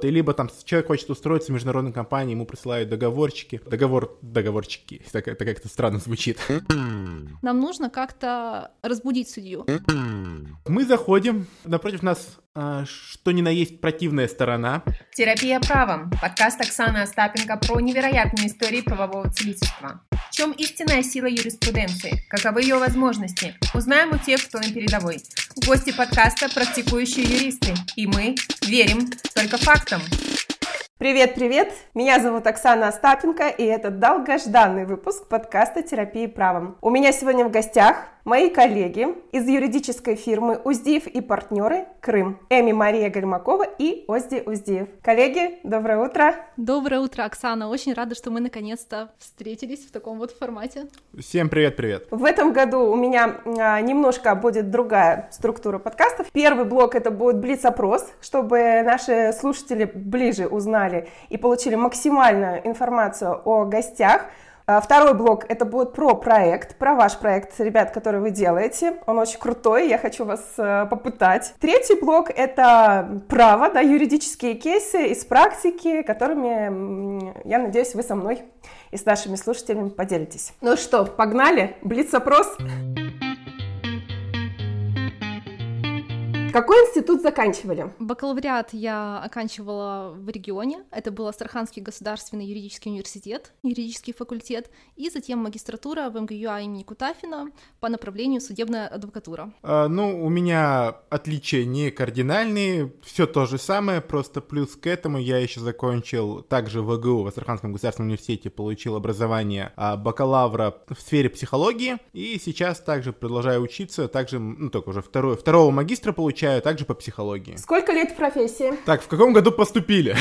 И либо там человек хочет устроиться в международной компании, ему присылают договорчики. Договор, договорчики, так, это как-то странно звучит. Нам нужно как-то разбудить судью. Мы заходим, напротив нас что ни на есть противная сторона. Терапия правом. Подкаст Оксаны Остапенко про невероятные истории правового целительства. В чем истинная сила юриспруденции? Каковы ее возможности? Узнаем у тех, кто на передовой. Гости подкаста – практикующие юристы. И мы верим только фактам. Привет-привет! Меня зовут Оксана Остапенко, и это долгожданный выпуск подкаста «Терапии правом». У меня сегодня в гостях мои коллеги из юридической фирмы Уздиев и партнеры Крым, Эми Мария Гальмакова и Озди Уздиев. Коллеги, доброе утро! Доброе утро, Оксана! Очень рада, что мы наконец-то встретились в таком вот формате. Всем привет-привет! В этом году у меня а, немножко будет другая структура подкастов. Первый блок это будет блиц-опрос, чтобы наши слушатели ближе узнали узнали и получили максимальную информацию о гостях. А, второй блок это будет про проект, про ваш проект, ребят, который вы делаете. Он очень крутой, я хочу вас э, попытать. Третий блок это право, да, юридические кейсы из практики, которыми, я надеюсь, вы со мной и с нашими слушателями поделитесь. Ну что, погнали? Блиц-опрос. Какой институт заканчивали? Бакалавриат я оканчивала в регионе. Это был Астраханский государственный юридический университет, юридический факультет, и затем магистратура в МГЮА имени Кутафина по направлению судебная адвокатура. А, ну, у меня отличия не кардинальные, все то же самое, просто плюс к этому я еще закончил также в ВГУ, в Астраханском государственном университете, получил образование а, бакалавра в сфере психологии, и сейчас также продолжаю учиться, также, ну, только уже второй, второго магистра получил получаю, также по психологии. Сколько лет в профессии? Так, в каком году поступили?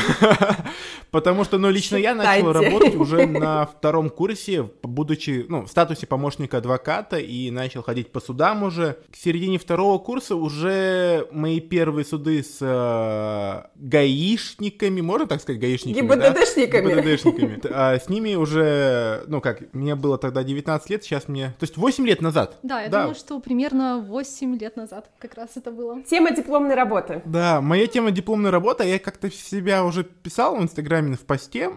Потому что, ну, лично я начал работать уже на втором курсе, будучи, ну, в статусе помощника адвоката и начал ходить по судам уже. К середине второго курса уже мои первые суды с э, гаишниками, можно так сказать, гаишниками, ГИБДДшниками. Да? ГИБДДшниками. А, с ними уже, ну, как, мне было тогда 19 лет, сейчас мне... То есть 8 лет назад. Да, я да. думаю, что примерно 8 лет назад как раз это было. Тема дипломной работы. Да, моя тема дипломной работы, я как-то себя уже писал в Инстаграме в посте.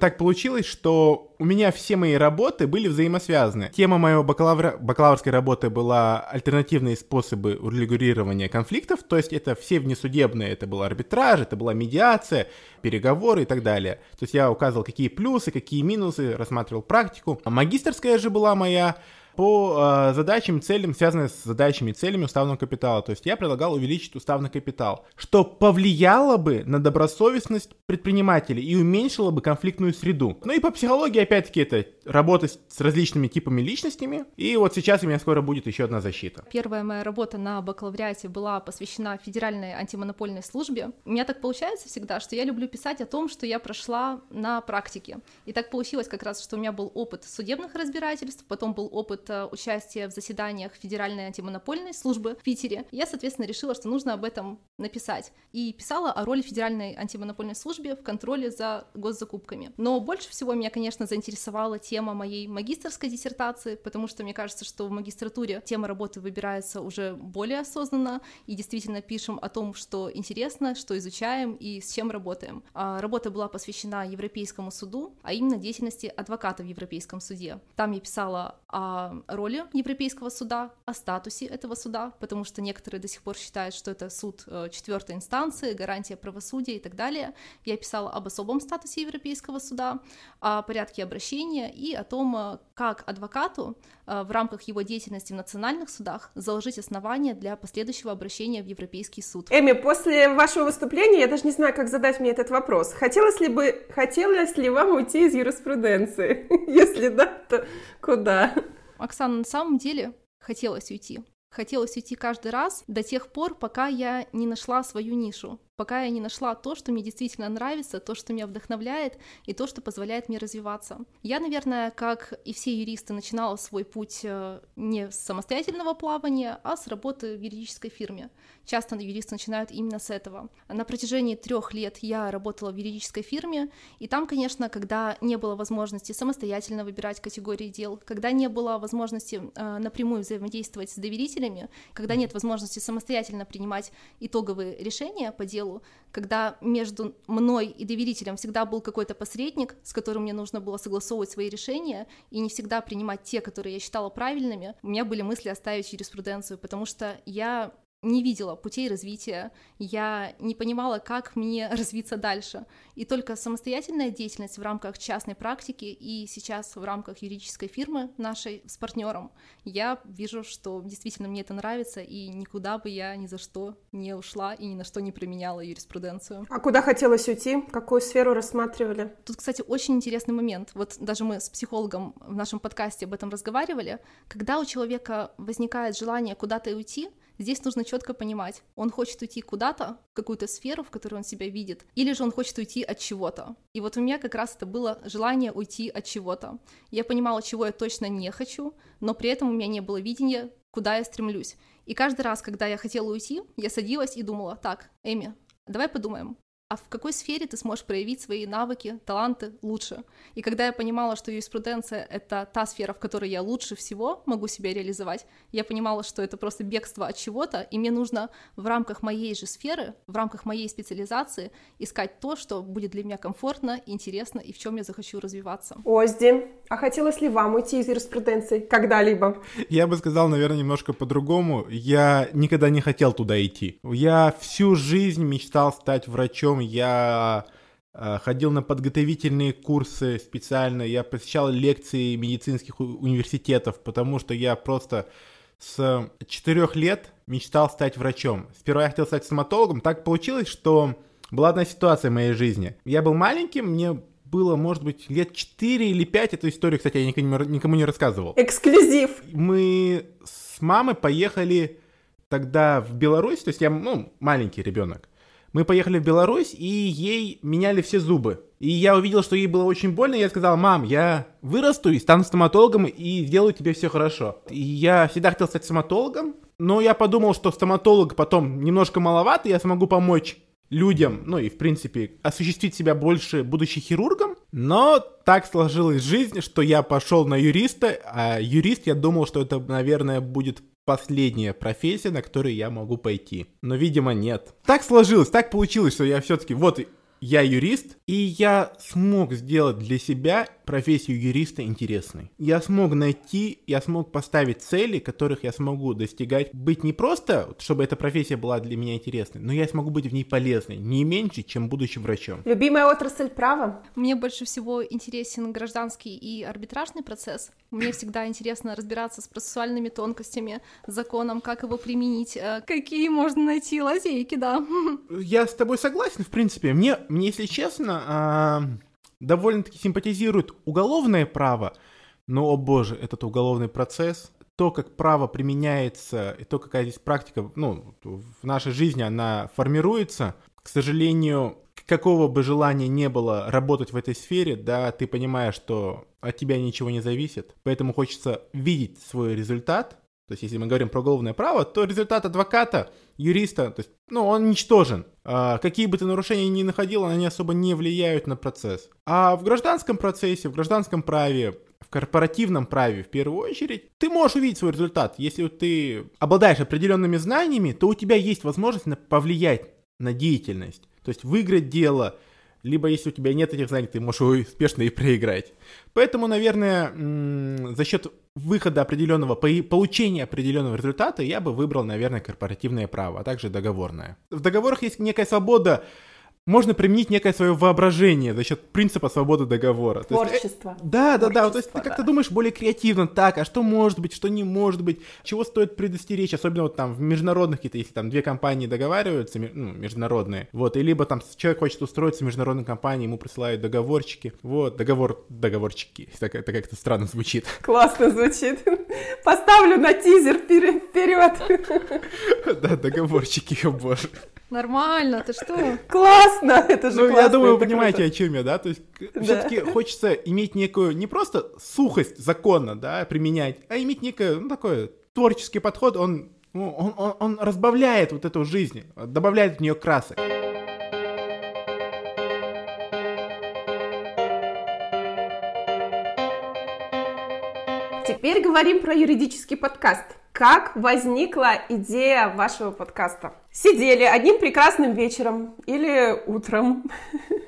Так получилось, что у меня все мои работы были взаимосвязаны. Тема моего бакалавра... бакалаврской работы была альтернативные способы урегулирования конфликтов, то есть это все внесудебные, это был арбитраж, это была медиация, переговоры и так далее. То есть я указывал, какие плюсы, какие минусы, рассматривал практику. А магистрская же была моя по э, задачам, целям, связанным с задачами и целями уставного капитала. То есть я предлагал увеличить уставный капитал, что повлияло бы на добросовестность предпринимателей и уменьшило бы конфликтную среду. Ну и по психологии, опять-таки, это работать с различными типами личностями. И вот сейчас у меня скоро будет еще одна защита. Первая моя работа на бакалавриате была посвящена Федеральной антимонопольной службе. У меня так получается всегда, что я люблю писать о том, что я прошла на практике. И так получилось как раз, что у меня был опыт судебных разбирательств, потом был опыт участия в заседаниях Федеральной антимонопольной службы в Питере, я, соответственно, решила, что нужно об этом написать. И писала о роли Федеральной антимонопольной службы в контроле за госзакупками. Но больше всего меня, конечно, заинтересовала тема моей магистрской диссертации, потому что мне кажется, что в магистратуре тема работы выбирается уже более осознанно, и действительно пишем о том, что интересно, что изучаем и с чем работаем. А работа была посвящена Европейскому суду, а именно деятельности адвоката в Европейском суде. Там я писала о роли Европейского суда, о статусе этого суда, потому что некоторые до сих пор считают, что это суд э, четвертой инстанции, гарантия правосудия и так далее. Я писала об особом статусе Европейского суда, о порядке обращения и о том, э, как адвокату э, в рамках его деятельности в национальных судах заложить основания для последующего обращения в Европейский суд. Эми, после вашего выступления я даже не знаю, как задать мне этот вопрос. Хотелось ли бы, хотелось ли вам уйти из юриспруденции? Если да, то куда? Оксана, на самом деле хотелось уйти. Хотелось уйти каждый раз до тех пор, пока я не нашла свою нишу пока я не нашла то, что мне действительно нравится, то, что меня вдохновляет и то, что позволяет мне развиваться. Я, наверное, как и все юристы, начинала свой путь э, не с самостоятельного плавания, а с работы в юридической фирме. Часто юристы начинают именно с этого. На протяжении трех лет я работала в юридической фирме, и там, конечно, когда не было возможности самостоятельно выбирать категории дел, когда не было возможности э, напрямую взаимодействовать с доверителями, когда нет возможности самостоятельно принимать итоговые решения по делу, делу, когда между мной и доверителем всегда был какой-то посредник, с которым мне нужно было согласовывать свои решения и не всегда принимать те, которые я считала правильными, у меня были мысли оставить юриспруденцию, потому что я не видела путей развития, я не понимала, как мне развиться дальше. И только самостоятельная деятельность в рамках частной практики и сейчас в рамках юридической фирмы нашей с партнером, я вижу, что действительно мне это нравится, и никуда бы я ни за что не ушла и ни на что не применяла юриспруденцию. А куда хотелось уйти? Какую сферу рассматривали? Тут, кстати, очень интересный момент. Вот даже мы с психологом в нашем подкасте об этом разговаривали. Когда у человека возникает желание куда-то уйти, Здесь нужно четко понимать, он хочет уйти куда-то, в какую-то сферу, в которой он себя видит, или же он хочет уйти от чего-то. И вот у меня как раз это было желание уйти от чего-то. Я понимала, чего я точно не хочу, но при этом у меня не было видения, куда я стремлюсь. И каждый раз, когда я хотела уйти, я садилась и думала, так, Эми, давай подумаем, а в какой сфере ты сможешь проявить свои навыки, таланты лучше. И когда я понимала, что юриспруденция — это та сфера, в которой я лучше всего могу себя реализовать, я понимала, что это просто бегство от чего-то, и мне нужно в рамках моей же сферы, в рамках моей специализации искать то, что будет для меня комфортно, интересно и в чем я захочу развиваться. Озди, а хотелось ли вам уйти из юриспруденции когда-либо? Я бы сказал, наверное, немножко по-другому. Я никогда не хотел туда идти. Я всю жизнь мечтал стать врачом я э, ходил на подготовительные курсы специально, я посещал лекции медицинских университетов, потому что я просто с четырех лет мечтал стать врачом. Сперва я хотел стать стоматологом, так получилось, что была одна ситуация в моей жизни. Я был маленьким, мне было, может быть, лет 4 или 5. Эту историю, кстати, я никому, никому не рассказывал. Эксклюзив! Мы с мамой поехали тогда в Беларусь, то есть я, ну, маленький ребенок. Мы поехали в Беларусь, и ей меняли все зубы. И я увидел, что ей было очень больно, и я сказал, мам, я вырасту и стану стоматологом, и сделаю тебе все хорошо. И я всегда хотел стать стоматологом, но я подумал, что стоматолог потом немножко маловат, и я смогу помочь людям, ну и в принципе осуществить себя больше, будучи хирургом. Но так сложилась жизнь, что я пошел на юриста, а юрист я думал, что это, наверное, будет последняя профессия, на которую я могу пойти. Но, видимо, нет. Так сложилось, так получилось, что я все-таки вот я юрист, и я смог сделать для себя профессию юриста интересной. Я смог найти, я смог поставить цели, которых я смогу достигать. Быть не просто, чтобы эта профессия была для меня интересной, но я смогу быть в ней полезной, не меньше, чем будучи врачом. Любимая отрасль права? Мне больше всего интересен гражданский и арбитражный процесс. Мне всегда интересно разбираться с процессуальными тонкостями, законом, как его применить, э, какие можно найти лазейки, да. Я с тобой согласен, в принципе. Мне, мне если честно, а, довольно-таки симпатизирует уголовное право, но, о боже, этот уголовный процесс, то, как право применяется, и то, какая здесь практика, ну, в нашей жизни она формируется, к сожалению, какого бы желания не было работать в этой сфере, да, ты понимаешь, что от тебя ничего не зависит, поэтому хочется видеть свой результат, то есть, если мы говорим про уголовное право, то результат адвоката, юриста, то есть, ну, он ничтожен. А, какие бы ты нарушения ни находил, они особо не влияют на процесс. А в гражданском процессе, в гражданском праве, в корпоративном праве в первую очередь, ты можешь увидеть свой результат. Если ты обладаешь определенными знаниями, то у тебя есть возможность повлиять на деятельность. То есть выиграть дело, либо если у тебя нет этих знаний, ты можешь успешно и проиграть. Поэтому, наверное, за счет выхода определенного, получения определенного результата я бы выбрал, наверное, корпоративное право, а также договорное. В договорах есть некая свобода можно применить некое свое воображение за счет принципа свободы договора. Творчество. Есть, да, да, да. То есть ты как-то думаешь более креативно, так, а что может быть, что не может быть, чего стоит предостеречь, особенно вот там в международных какие-то, если там две компании договариваются, ну, международные, вот, и либо там человек хочет устроиться в международной компании, ему присылают договорчики, вот, договор, договорчики, так, это как-то странно звучит. Классно звучит. Поставлю на тизер вперед. Да, договорчики, о боже. Нормально, ты что? Классно, это же Ну, я думаю, вы понимаете, круто. о чем я, да? То есть да. все-таки хочется иметь некую, не просто сухость закона, да, применять, а иметь некое, ну, такой творческий подход, он, ну, он, он, он разбавляет вот эту жизнь, добавляет в нее красок. Теперь говорим про юридический подкаст. Как возникла идея вашего подкаста? Сидели одним прекрасным вечером или утром.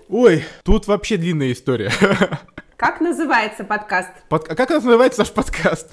Ой, тут вообще длинная история. Как называется подкаст? Под... А как называется наш подкаст?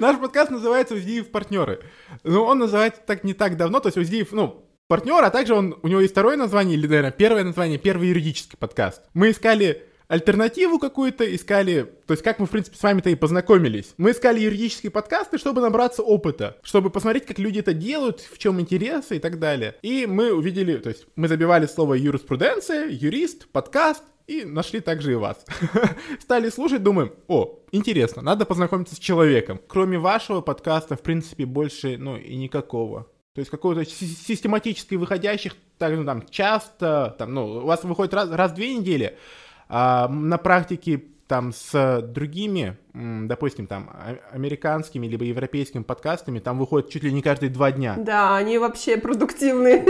Наш подкаст называется «Уздиев партнеры». Ну, он называется так не так давно, то есть Уздиев, ну, партнер, а также он, у него есть второе название, или, наверное, первое название, первый юридический подкаст. Мы искали альтернативу какую-то, искали, то есть как мы, в принципе, с вами-то и познакомились. Мы искали юридические подкасты, чтобы набраться опыта, чтобы посмотреть, как люди это делают, в чем интересы и так далее. И мы увидели, то есть мы забивали слово юриспруденция, юрист, подкаст, и нашли также и вас. Стали слушать, думаем, о, интересно, надо познакомиться с человеком. Кроме вашего подкаста, в принципе, больше, ну, и никакого. То есть какого-то систематически выходящих, так, ну, там, часто, там, ну, у вас выходит раз, раз в две недели, а на практике там с другими, допустим, там, а, американскими либо европейскими подкастами, там выходит чуть ли не каждые два дня. Да, они вообще продуктивные.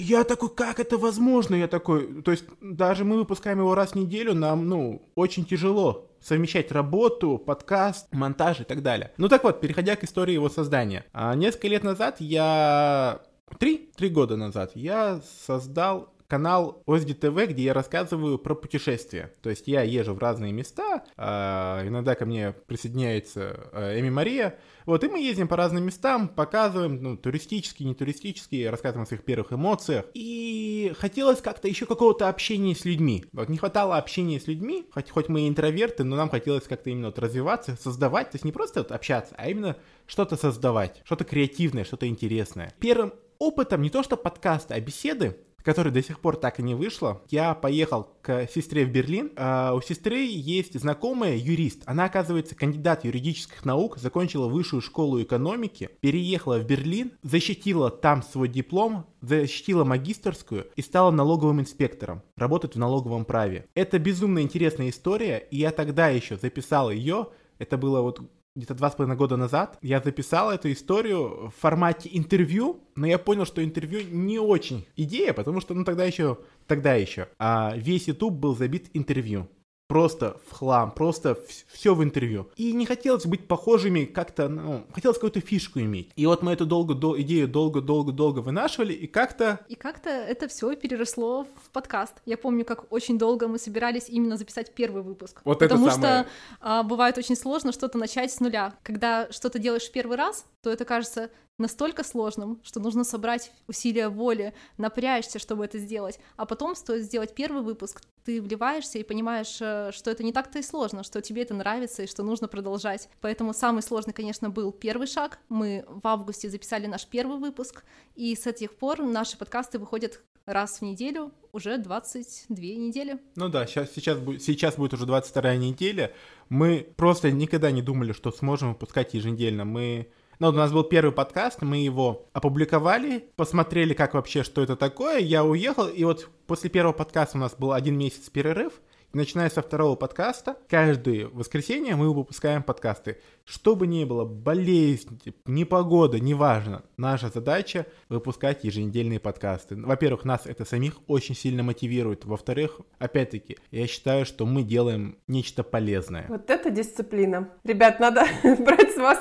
Я такой, как это возможно? Я такой, то есть даже мы выпускаем его раз в неделю, нам, ну, очень тяжело совмещать работу, подкаст, монтаж и так далее. Ну так вот, переходя к истории его создания. А, несколько лет назад я... Три? Три года назад я создал канал Озди ТВ, где я рассказываю про путешествия. То есть я езжу в разные места, э, иногда ко мне присоединяется э, Эми Мария, вот, и мы ездим по разным местам, показываем, ну, туристические, не туристические, рассказываем о своих первых эмоциях. И хотелось как-то еще какого-то общения с людьми. Вот, не хватало общения с людьми, хоть, хоть мы и интроверты, но нам хотелось как-то именно вот развиваться, создавать, то есть не просто вот общаться, а именно что-то создавать, что-то креативное, что-то интересное. Первым опытом не то что подкасты, а беседы которая до сих пор так и не вышла. Я поехал к сестре в Берлин. А у сестры есть знакомая юрист. Она, оказывается, кандидат юридических наук, закончила высшую школу экономики, переехала в Берлин, защитила там свой диплом, защитила магистрскую и стала налоговым инспектором. Работает в налоговом праве. Это безумно интересная история, и я тогда еще записал ее. Это было вот где-то два с половиной года назад я записал эту историю в формате интервью, но я понял, что интервью не очень идея, потому что, ну, тогда еще, тогда еще, а весь YouTube был забит интервью просто в хлам, просто все в интервью. И не хотелось быть похожими как-то, ну, хотелось какую-то фишку иметь. И вот мы эту долго, до, идею долго-долго-долго вынашивали, и как-то... И как-то это все переросло в подкаст. Я помню, как очень долго мы собирались именно записать первый выпуск. Вот потому это самое... что а, бывает очень сложно что-то начать с нуля. Когда что-то делаешь в первый раз, то это кажется настолько сложным, что нужно собрать усилия воли, напрячься, чтобы это сделать, а потом стоит сделать первый выпуск, ты вливаешься и понимаешь, э, что это не так-то и сложно, что тебе это нравится и что нужно продолжать. Поэтому самый сложный, конечно, был первый шаг. Мы в августе записали наш первый выпуск, и с тех пор наши подкасты выходят раз в неделю, уже 22 недели. Ну да, сейчас, сейчас, сейчас будет уже 22 неделя. Мы просто никогда не думали, что сможем выпускать еженедельно. Мы ну, у нас был первый подкаст, мы его опубликовали, посмотрели, как вообще, что это такое. Я уехал, и вот после первого подкаста у нас был один месяц перерыв. Начиная со второго подкаста, каждое воскресенье мы выпускаем подкасты. Что бы ни было, болезнь, непогода, неважно, наша задача выпускать еженедельные подкасты. Во-первых, нас это самих очень сильно мотивирует. Во-вторых, опять-таки, я считаю, что мы делаем нечто полезное. Вот это дисциплина. Ребят, надо брать с вас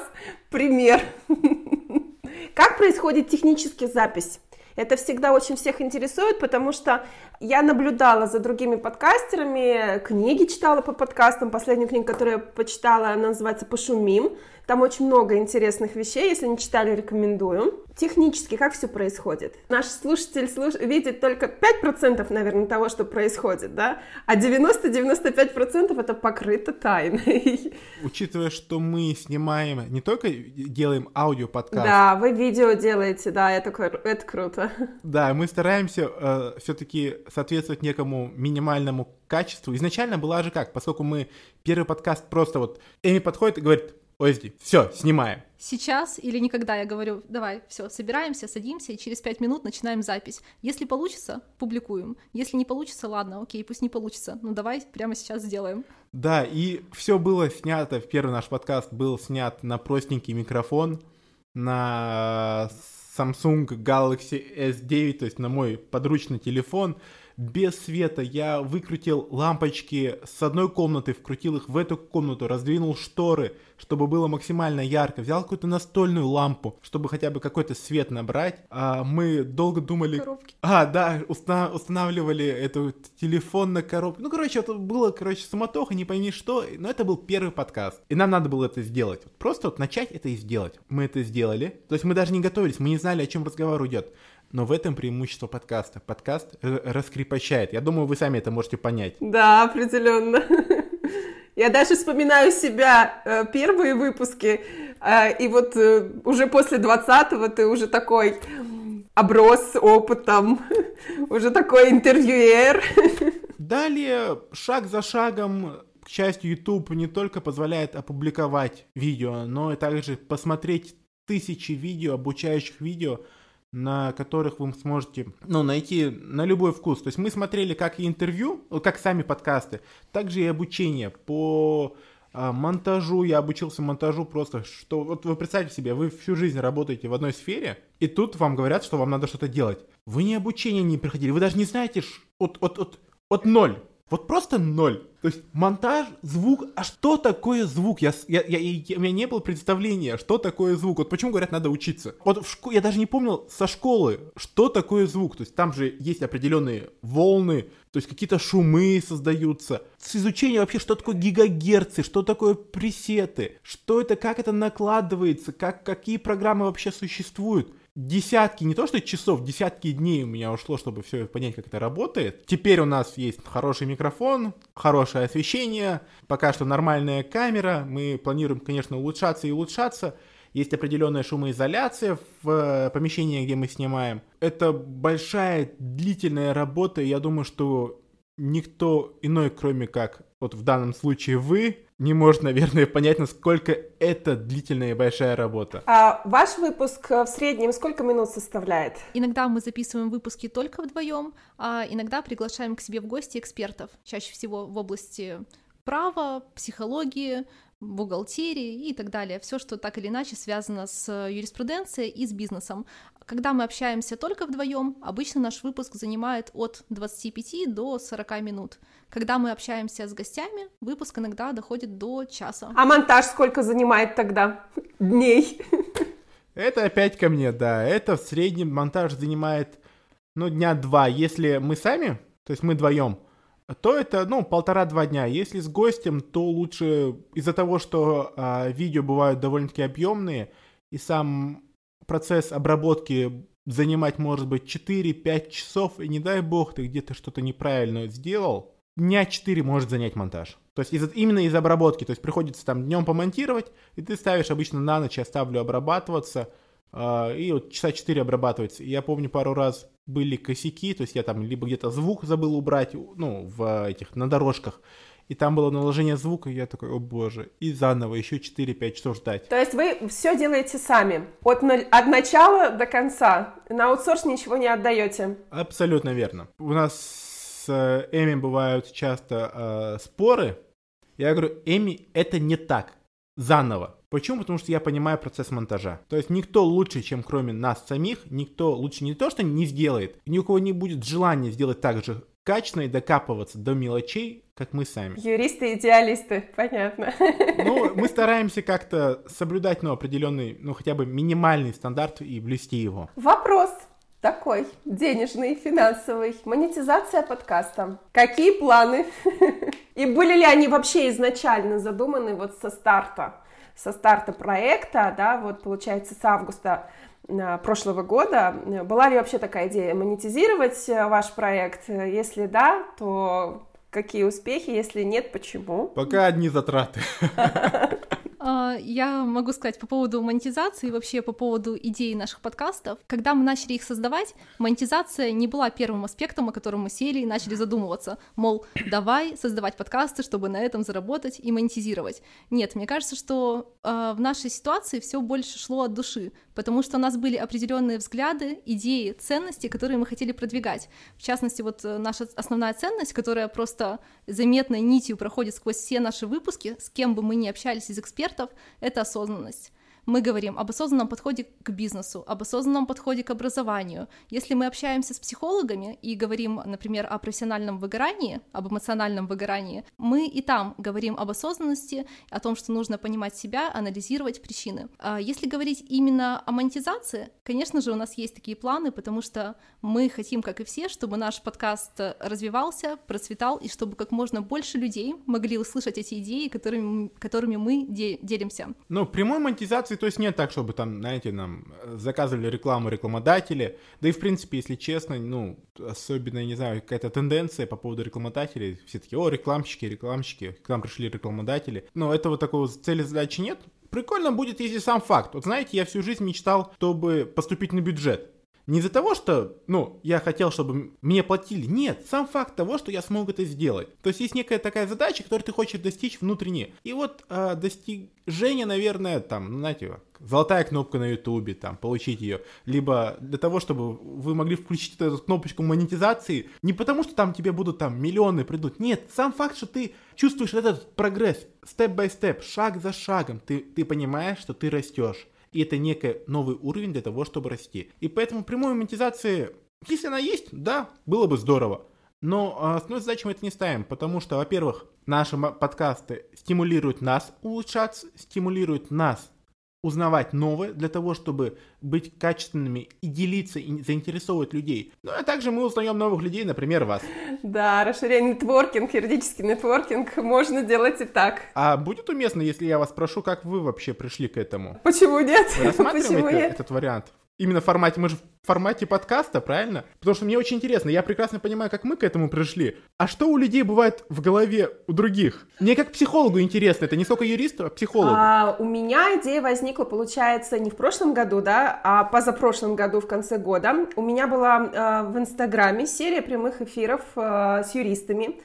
пример. Как происходит техническая запись? Это всегда очень всех интересует, потому что я наблюдала за другими подкастерами, книги читала по подкастам. Последнюю книгу, которую я почитала, она называется «Пошумим». Там очень много интересных вещей, если не читали, рекомендую. Технически как все происходит? Наш слушатель слуш... видит только 5%, наверное, того, что происходит, да? А 90-95% это покрыто тайной. Учитывая, что мы снимаем, не только делаем аудиоподкаст. Да, вы видео делаете, да, это, это круто. Да, мы стараемся э, все-таки соответствовать некому минимальному качеству. Изначально была же как, поскольку мы первый подкаст просто вот Эми подходит и говорит, Озди, все, снимаем. Сейчас или никогда я говорю, давай, все, собираемся, садимся и через пять минут начинаем запись. Если получится, публикуем. Если не получится, ладно, окей, пусть не получится. Ну давай прямо сейчас сделаем. Да, и все было снято, первый наш подкаст был снят на простенький микрофон, на Samsung Galaxy S9, то есть на мой подручный телефон, без света. Я выкрутил лампочки с одной комнаты, вкрутил их в эту комнату, раздвинул шторы, чтобы было максимально ярко. Взял какую-то настольную лампу, чтобы хотя бы какой-то свет набрать. А мы долго думали... Коробки. А, да, уста- устанавливали эту телефон на коробку. Ну, короче, это было, короче, суматоха, не пойми что. Но это был первый подкаст. И нам надо было это сделать. Просто вот начать это и сделать. Мы это сделали. То есть мы даже не готовились, мы не знали, о чем разговор идет. Но в этом преимущество подкаста. Подкаст р- раскрепощает. Я думаю, вы сами это можете понять. Да, определенно. Я даже вспоминаю себя э, первые выпуски, э, и вот э, уже после 20-го ты уже такой оброс опытом, уже такой интервьюер. Далее, шаг за шагом, к счастью, YouTube не только позволяет опубликовать видео, но и также посмотреть тысячи видео, обучающих видео, на которых вы сможете ну, найти на любой вкус. То есть мы смотрели как и интервью, как сами подкасты, также и обучение по а, монтажу. Я обучился монтажу просто, что вот вы представьте себе, вы всю жизнь работаете в одной сфере, и тут вам говорят, что вам надо что-то делать. Вы ни обучения не проходили, вы даже не знаете от, от, от, от ноль. Вот просто ноль. То есть монтаж, звук. А что такое звук? Я, я, я, я- у меня не было представления, что такое звук. Вот почему говорят, надо учиться. Вот в шко- я даже не помнил со школы, что такое звук. То есть там же есть определенные волны, то есть какие-то шумы создаются. С изучением вообще, что такое гигагерцы, что такое пресеты, что это, как это накладывается, как, какие программы вообще существуют десятки, не то что часов, десятки дней у меня ушло, чтобы все понять, как это работает. Теперь у нас есть хороший микрофон, хорошее освещение, пока что нормальная камера. Мы планируем, конечно, улучшаться и улучшаться. Есть определенная шумоизоляция в э, помещении, где мы снимаем. Это большая, длительная работа, и я думаю, что никто иной, кроме как вот в данном случае вы, не может, наверное, понять, насколько это длительная и большая работа. А ваш выпуск э, в среднем сколько минут составляет? Иногда мы записываем выпуски только вдвоем, а иногда приглашаем к себе в гости экспертов, чаще всего в области права, психологии, бухгалтерии и так далее. Все, что так или иначе связано с юриспруденцией и с бизнесом. Когда мы общаемся только вдвоем, обычно наш выпуск занимает от 25 до 40 минут. Когда мы общаемся с гостями, выпуск иногда доходит до часа. А монтаж сколько занимает тогда? Дней? Это опять ко мне, да. Это в среднем монтаж занимает, ну, дня два. Если мы сами, то есть мы вдвоем, то это, ну, полтора-два дня. Если с гостем, то лучше из-за того, что а, видео бывают довольно-таки объемные, и сам процесс обработки занимать может быть 4-5 часов, и не дай бог ты где-то что-то неправильно сделал, дня 4 может занять монтаж. То есть из, именно из обработки, то есть приходится там днем помонтировать, и ты ставишь обычно на ночь, я ставлю обрабатываться, э, и вот часа 4 обрабатывается. Я помню пару раз были косяки, то есть я там либо где-то звук забыл убрать, ну, в этих, на дорожках, и там было наложение звука, и я такой, о боже, и заново еще 4-5 часов ждать. То есть вы все делаете сами, от, от начала до конца, на аутсорс ничего не отдаете. Абсолютно верно. У нас с э, Эми бывают часто э, споры. Я говорю, Эми, это не так. Заново. Почему? Потому что я понимаю процесс монтажа. То есть никто лучше, чем кроме нас самих, никто лучше не то, что не сделает, ни у кого не будет желания сделать так же качественно и докапываться до мелочей, как мы сами. Юристы-идеалисты, понятно. Ну, мы стараемся как-то соблюдать, ну, определенный, ну, хотя бы минимальный стандарт и блюсти его. Вопрос такой, денежный, финансовый. Монетизация подкаста. Какие планы? И были ли они вообще изначально задуманы вот со старта? Со старта проекта, да, вот получается с августа прошлого года. Была ли вообще такая идея монетизировать э, ваш проект? Если да, то какие успехи? Если нет, почему? Пока одни затраты. А, Я могу сказать по поводу монетизации и вообще по поводу идей наших подкастов. Когда мы начали их создавать, монетизация не была первым аспектом, о котором мы сели и начали задумываться. Мол, давай создавать подкасты, чтобы на этом заработать и монетизировать. Нет, мне кажется, что э, в нашей ситуации все больше шло от души, потому что у нас были определенные взгляды, идеи, ценности, которые мы хотели продвигать. В частности, вот э, наша основная ценность, которая просто заметной нитью проходит сквозь все наши выпуски, с кем бы мы ни общались из экспертов, это осознанность. Мы говорим об осознанном подходе к бизнесу, об осознанном подходе к образованию. Если мы общаемся с психологами и говорим, например, о профессиональном выгорании, об эмоциональном выгорании, мы и там говорим об осознанности, о том, что нужно понимать себя, анализировать причины. А если говорить именно о монетизации, конечно же, у нас есть такие планы, потому что мы хотим, как и все, чтобы наш подкаст развивался, процветал, и чтобы как можно больше людей могли услышать эти идеи, которыми, которыми мы де- делимся. Ну, прямой монетизации, то есть нет так, чтобы там, знаете, нам заказывали рекламу рекламодатели, да и, в принципе, если честно, ну, особенно, не знаю, какая-то тенденция по поводу рекламодателей, все таки о, рекламщики, рекламщики, к нам пришли рекламодатели, но этого такого цели задачи нет, Прикольно будет, если сам факт. Вот знаете, я всю жизнь мечтал, чтобы поступить на бюджет. Не из-за того, что, ну, я хотел, чтобы мне платили. Нет, сам факт того, что я смог это сделать. То есть есть некая такая задача, которую ты хочешь достичь внутренне. И вот э, достижение, наверное, там, ну, знаете, золотая кнопка на ютубе, там, получить ее. Либо для того, чтобы вы могли включить эту кнопочку монетизации. Не потому, что там тебе будут там миллионы придут. Нет, сам факт, что ты чувствуешь этот прогресс, степ-бай-степ, шаг за шагом. Ты, ты понимаешь, что ты растешь. И это некий новый уровень для того, чтобы расти. И поэтому прямой монетизации, если она есть, да, было бы здорово. Но а, основной задачей мы это не ставим, потому что, во-первых, наши подкасты стимулируют нас улучшаться, стимулируют нас узнавать новое для того, чтобы быть качественными и делиться, и заинтересовывать людей. Ну, а также мы узнаем новых людей, например, вас. Да, расширение нетворкинг, юридический нетворкинг можно делать и так. А будет уместно, если я вас спрошу, как вы вообще пришли к этому? Почему нет? Вы рассматриваете Почему нет? этот вариант? Именно в формате, мы же в формате подкаста, правильно? Потому что мне очень интересно, я прекрасно понимаю, как мы к этому пришли. А что у людей бывает в голове у других? Мне как психологу интересно, это не сколько юристу, а психологу. А, у меня идея возникла, получается, не в прошлом году, да, а позапрошлом году, в конце года. У меня была а, в Инстаграме серия прямых эфиров а, с юристами.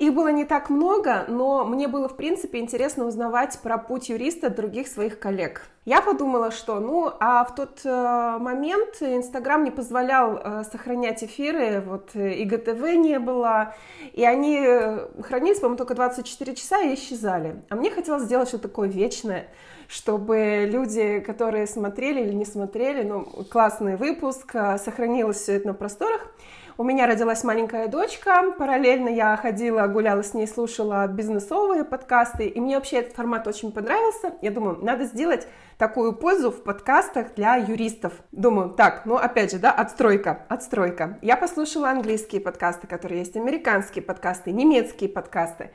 Их было не так много, но мне было, в принципе, интересно узнавать про путь юриста других своих коллег. Я подумала, что, ну, а в тот э, момент Инстаграм не позволял э, сохранять эфиры, вот и ГТВ не было, и они э, хранились, по-моему, только 24 часа и исчезали. А мне хотелось сделать что-то такое вечное, чтобы люди, которые смотрели или не смотрели, ну, классный выпуск, э, сохранилось все это на просторах. У меня родилась маленькая дочка, параллельно я ходила, гуляла с ней, слушала бизнесовые подкасты, и мне вообще этот формат очень понравился. Я думаю, надо сделать такую пользу в подкастах для юристов. Думаю, так, ну опять же, да, отстройка, отстройка. Я послушала английские подкасты, которые есть, американские подкасты, немецкие подкасты.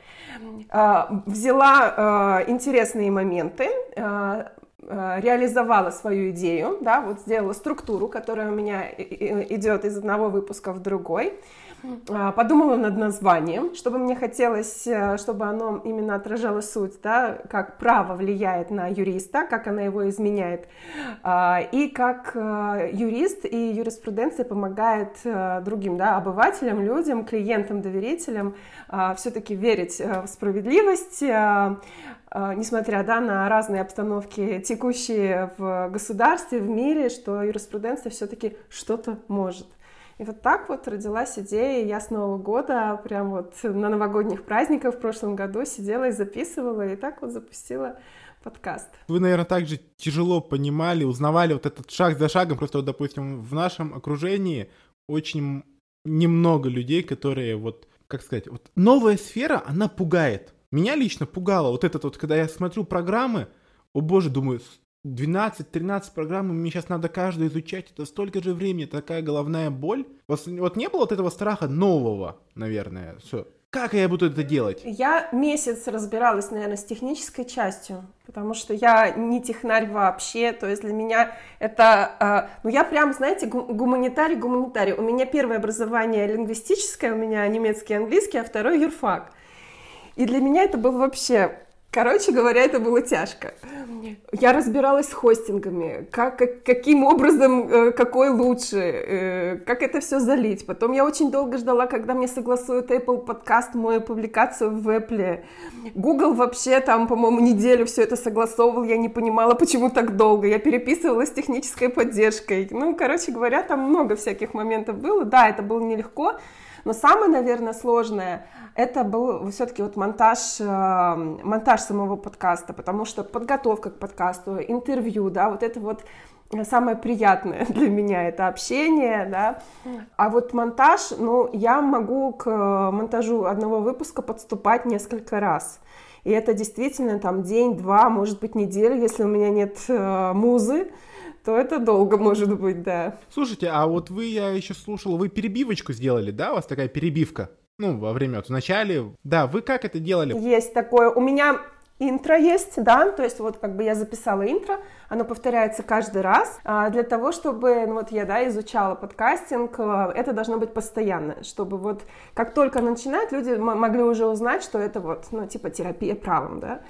А, взяла а, интересные моменты, а, реализовала свою идею, да, вот сделала структуру, которая у меня идет из одного выпуска в другой, подумала над названием, чтобы мне хотелось, э, чтобы оно именно отражало суть, да, как право влияет на юриста, как она его изменяет, а, и как э, юрист и юриспруденция помогает другим, да, обывателям, людям, клиентам, доверителям а, все-таки верить в справедливость, а, несмотря да, на разные обстановки, текущие в государстве, в мире, что юриспруденция все-таки что-то может. И вот так вот родилась идея. Я с Нового года, прям вот на новогодних праздниках в прошлом году сидела и записывала, и так вот запустила подкаст. Вы, наверное, также тяжело понимали, узнавали вот этот шаг за шагом, просто вот, допустим, в нашем окружении очень немного людей, которые вот, как сказать, вот новая сфера, она пугает. Меня лично пугало вот этот вот, когда я смотрю программы, о боже, думаю, 12-13 программ, мне сейчас надо каждую изучать, это столько же времени, такая головная боль. Вот, вот не было вот этого страха нового, наверное, все. Как я буду это делать? Я месяц разбиралась, наверное, с технической частью, потому что я не технарь вообще, то есть для меня это, э, ну я прям, знаете, гуманитарий, гуманитарий. У меня первое образование лингвистическое, у меня немецкий, английский, а второй юрфак. И для меня это было вообще Короче говоря, это было тяжко. Я разбиралась с хостингами, как, как, каким образом, э, какой лучше, э, как это все залить. Потом я очень долго ждала, когда мне согласуют Apple подкаст, мою публикацию в Apple. Google вообще там, по-моему, неделю все это согласовывал, я не понимала, почему так долго. Я переписывалась с технической поддержкой. Ну, короче говоря, там много всяких моментов было. Да, это было нелегко, но самое, наверное, сложное, это был все-таки вот монтаж, э, монтаж самого подкаста, потому что подготовка к подкасту, интервью, да, вот это вот самое приятное для меня это общение, да. А вот монтаж, ну, я могу к монтажу одного выпуска подступать несколько раз. И это действительно там день, два, может быть, неделя, если у меня нет э, музы, то это долго может быть, да. Слушайте, а вот вы, я еще слушал, вы перебивочку сделали, да? У вас такая перебивка? Ну, во время, вот в начале. Да, вы как это делали? Есть такое. У меня интро есть, да, то есть вот как бы я записала интро, оно повторяется каждый раз, а для того, чтобы, ну вот я, да, изучала подкастинг, э, это должно быть постоянно, чтобы вот как только начинают, люди могли уже узнать, что это вот, ну, типа терапия правом, да,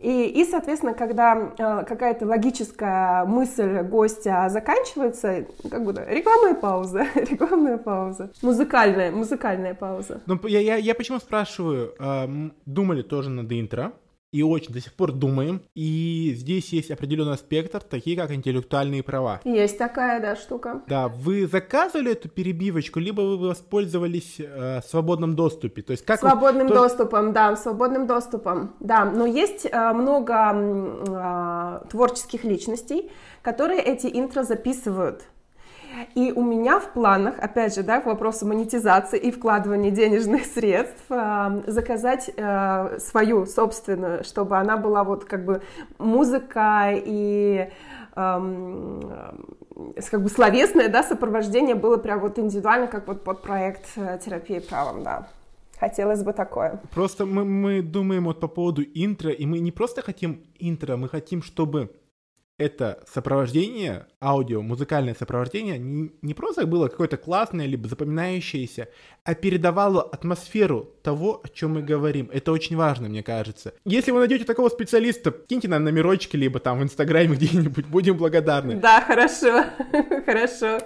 и, и, соответственно, когда э, какая-то логическая мысль гостя заканчивается, как да, рекламная пауза, рекламная пауза, музыкальная, музыкальная пауза. Ну, я, я, я почему спрашиваю, э, думали тоже над интро, и очень до сих пор думаем. И здесь есть определенный спектр, такие как интеллектуальные права. Есть такая, да, штука. Да, вы заказывали эту перебивочку, либо вы воспользовались э, свободным доступе? То есть как свободным вы... доступом, да, свободным доступом, да. Но есть э, много э, творческих личностей, которые эти интро записывают. И у меня в планах, опять же, да, к вопросу монетизации и вкладывания денежных средств, э, заказать э, свою собственную, чтобы она была вот как бы музыка и э, как бы словесное, да, сопровождение было прям вот индивидуально, как вот под проект э, терапии правом, да. Хотелось бы такое. Просто мы, мы думаем вот по поводу интро, и мы не просто хотим интро, мы хотим, чтобы это сопровождение, аудио, музыкальное сопровождение не, не просто было какое-то классное, либо запоминающееся, а передавало атмосферу того, о чем мы говорим. Это очень важно, мне кажется. Если вы найдете такого специалиста, киньте нам номерочки, либо там в Инстаграме где-нибудь, будем благодарны. Да, хорошо, хорошо.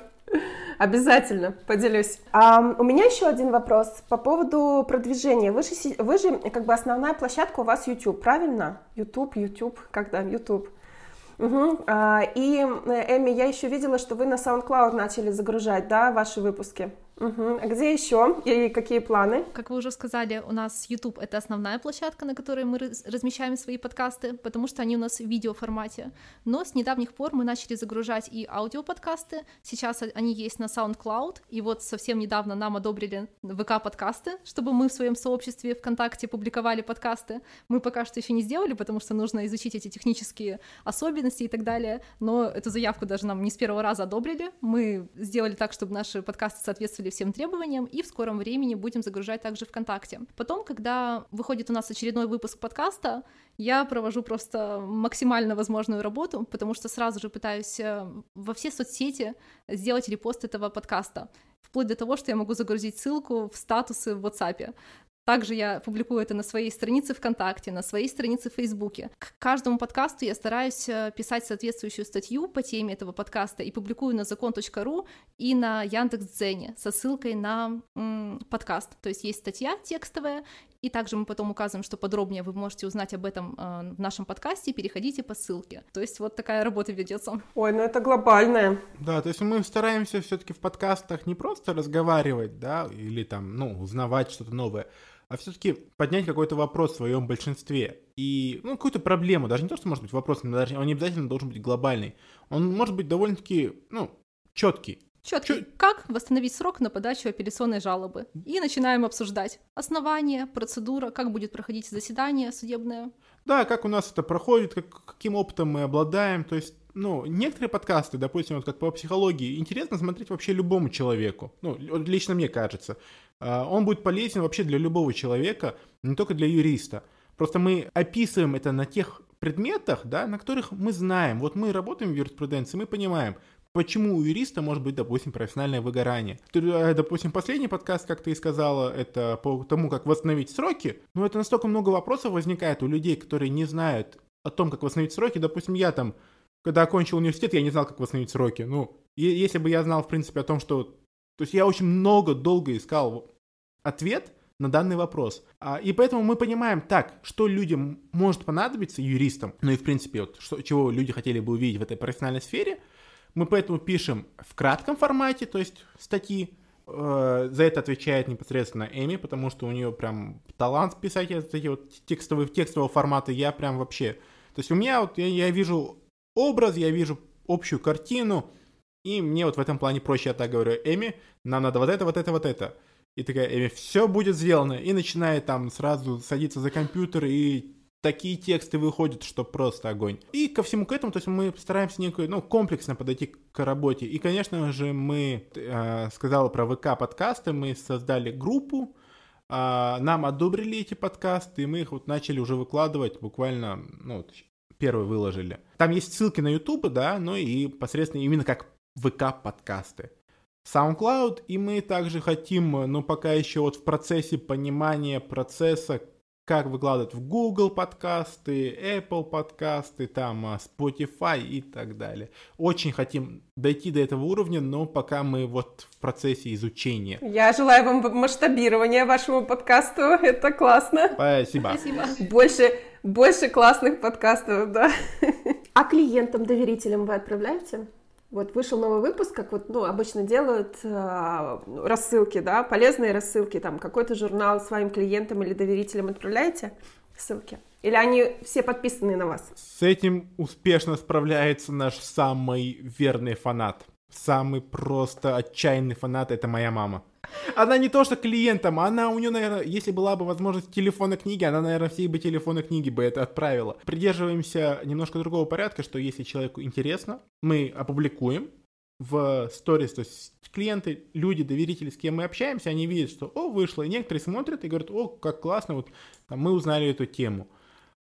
Обязательно поделюсь. А, у меня еще один вопрос по поводу продвижения. Вы же, вы же как бы основная площадка у вас YouTube, правильно? YouTube, YouTube, когда YouTube. Угу. И, Эми, я еще видела, что вы на SoundCloud начали загружать, да, ваши выпуски. Угу. А где еще и какие планы? Как вы уже сказали, у нас YouTube это основная площадка, на которой мы размещаем свои подкасты, потому что они у нас в видеоформате. Но с недавних пор мы начали загружать и аудиоподкасты. Сейчас они есть на SoundCloud, и вот совсем недавно нам одобрили ВК-подкасты, чтобы мы в своем сообществе ВКонтакте публиковали подкасты. Мы пока что еще не сделали, потому что нужно изучить эти технические особенности и так далее. Но эту заявку даже нам не с первого раза одобрили. Мы сделали так, чтобы наши подкасты соответствовали соответствовали всем требованиям, и в скором времени будем загружать также ВКонтакте. Потом, когда выходит у нас очередной выпуск подкаста, я провожу просто максимально возможную работу, потому что сразу же пытаюсь э, во все соцсети сделать репост этого подкаста вплоть до того, что я могу загрузить ссылку в статусы в WhatsApp. Также я публикую это на своей странице ВКонтакте, на своей странице в Фейсбуке. К каждому подкасту я стараюсь э, писать соответствующую статью по теме этого подкаста и публикую на закон.ру и на Яндекс.Дзене со ссылкой на м, подкаст. То есть есть статья текстовая, и также мы потом указываем, что подробнее вы можете узнать об этом э, в нашем подкасте, переходите по ссылке. То есть вот такая работа ведется. Ой, ну это глобальная. Да, то есть мы стараемся все-таки в подкастах не просто разговаривать, да, или там, ну, узнавать что-то новое, а все-таки поднять какой-то вопрос в своем большинстве. И, ну, какую-то проблему, даже не то, что может быть вопрос, даже он не обязательно должен быть глобальный. Он может быть довольно-таки, ну, четкий. Четкий. Чё... Как восстановить срок на подачу апелляционной жалобы? И начинаем обсуждать основания, процедура, как будет проходить заседание судебное. Да, как у нас это проходит, как, каким опытом мы обладаем. То есть, ну, некоторые подкасты, допустим, вот как по психологии, интересно смотреть вообще любому человеку. Ну, лично мне кажется. А, он будет полезен вообще для любого человека, не только для юриста. Просто мы описываем это на тех предметах, да, на которых мы знаем. Вот мы работаем в юриспруденции, мы понимаем, почему у юриста может быть, допустим, профессиональное выгорание. Э, допустим, последний подкаст, как ты и сказала, это по тому, как восстановить сроки. Но это настолько много вопросов возникает у людей, которые не знают о том, как восстановить сроки. Допустим, я там, когда окончил университет, я не знал, как восстановить сроки. Ну, если бы я знал, в принципе, о том, что то есть я очень много, долго искал ответ на данный вопрос. А, и поэтому мы понимаем так, что людям может понадобиться, юристам, ну и в принципе, вот, что, чего люди хотели бы увидеть в этой профессиональной сфере, мы поэтому пишем в кратком формате, то есть статьи, Э, за это отвечает непосредственно Эми, потому что у нее прям талант писать эти вот текстовые, текстового формата. Я прям вообще... То есть у меня вот, я, я вижу образ, я вижу общую картину, и мне вот в этом плане проще, я так говорю, Эми, нам надо вот это, вот это, вот это. И такая, Эми, все будет сделано. И начинает там сразу садиться за компьютер и такие тексты выходят, что просто огонь. И ко всему к этому, то есть мы стараемся некую, ну, комплексно подойти к работе. И, конечно же, мы, э, сказала про ВК подкасты, мы создали группу, э, нам одобрили эти подкасты, и мы их вот начали уже выкладывать буквально, ну, вот, первые выложили. Там есть ссылки на YouTube, да, ну и посредственно именно как ВК подкасты. SoundCloud, и мы также хотим, ну пока еще вот в процессе понимания процесса, как выкладывать в Google подкасты, Apple подкасты, там а, Spotify и так далее. Очень хотим дойти до этого уровня, но пока мы вот в процессе изучения. Я желаю вам масштабирования вашему подкасту, это классно. Спасибо. Спасибо. Больше, больше классных подкастов, да. А клиентам, доверителям вы отправляете? Вот вышел новый выпуск, как вот, ну, обычно делают э, рассылки, да, полезные рассылки, там, какой-то журнал своим клиентам или доверителям отправляете ссылки? Или они все подписаны на вас? С этим успешно справляется наш самый верный фанат. Самый просто отчаянный фанат — это моя мама. Она не то что клиентам, она у нее, наверное, если была бы возможность телефона книги, она, наверное, все бы телефоны книги бы это отправила. Придерживаемся немножко другого порядка, что если человеку интересно, мы опубликуем в сторис, то есть клиенты, люди, доверители, с кем мы общаемся, они видят, что, о, вышло, и некоторые смотрят и говорят, о, как классно, вот там, мы узнали эту тему.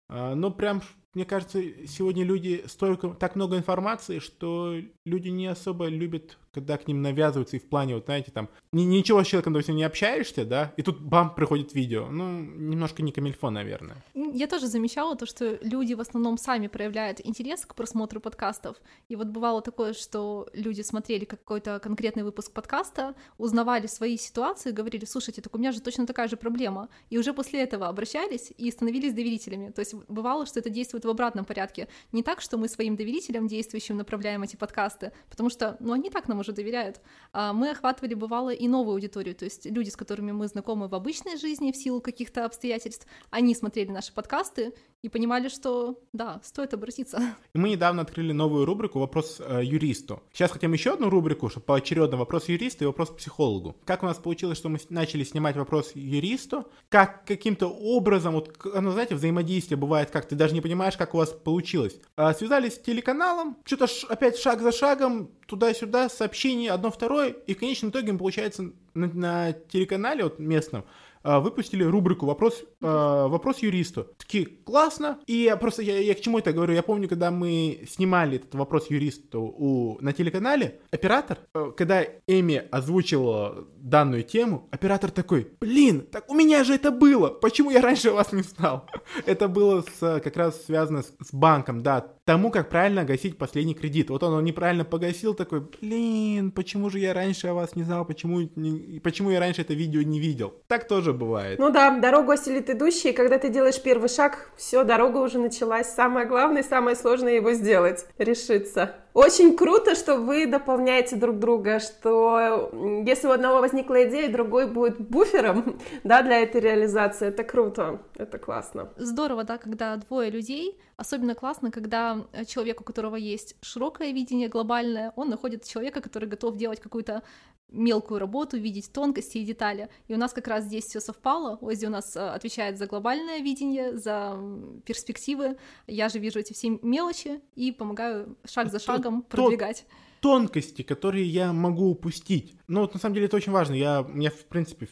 А, но прям мне кажется, сегодня люди столько, так много информации, что люди не особо любят, когда к ним навязываются, и в плане, вот знаете, там, ни, ничего с человеком, допустим, не общаешься, да, и тут бам, приходит видео. Ну, немножко не камильфо, наверное. Я тоже замечала то, что люди в основном сами проявляют интерес к просмотру подкастов. И вот бывало такое, что люди смотрели какой-то конкретный выпуск подкаста, узнавали свои ситуации, говорили, слушайте, так у меня же точно такая же проблема. И уже после этого обращались и становились доверителями. То есть бывало, что это действует в обратном порядке. Не так, что мы своим доверителям действующим направляем эти подкасты, потому что, ну, они так нам уже доверяют. А мы охватывали, бывало, и новую аудиторию, то есть люди, с которыми мы знакомы в обычной жизни в силу каких-то обстоятельств, они смотрели наши подкасты и понимали, что да, стоит обратиться. И мы недавно открыли новую рубрику «Вопрос э, юристу». Сейчас хотим еще одну рубрику, чтобы поочередно вопрос юриста и вопрос психологу. Как у нас получилось, что мы начали снимать вопрос юристу, как каким-то образом, вот, ну, знаете, взаимодействие бывает как, ты даже не понимаешь, как у вас получилось. А, связались с телеканалом, что-то опять шаг за шагом, туда-сюда, сообщение одно-второе, и в конечном итоге, получается, на, на телеканале вот местном выпустили рубрику «Вопрос, э, вопрос юристу». Такие, классно. И я просто, я, я к чему это говорю? Я помню, когда мы снимали этот «Вопрос юристу» у, на телеканале, оператор, э, когда Эми озвучила данную тему, оператор такой, блин, так у меня же это было, почему я раньше вас не знал? Это было с, как раз связано с, с банком, да, тому, как правильно гасить последний кредит. Вот он его неправильно погасил, такой, блин, почему же я раньше о вас не знал, почему, не, почему я раньше это видео не видел? Так тоже бывает. Ну да, дорогу осилит идущий, когда ты делаешь первый шаг, все, дорога уже началась. Самое главное, самое сложное его сделать, решиться. Очень круто, что вы дополняете друг друга, что если у одного возникла идея, другой будет буфером, да, для этой реализации. Это круто, это классно. Здорово, да, когда двое людей, особенно классно, когда человек, у которого есть широкое видение глобальное, он находит человека, который готов делать какую-то мелкую работу, видеть тонкости и детали. И у нас как раз здесь все совпало. Ози у нас э, отвечает за глобальное видение, за перспективы. Я же вижу эти все мелочи и помогаю шаг за шагом Тот, продвигать. Тонкости, которые я могу упустить. Ну вот на самом деле это очень важно. Я, у меня в принципе,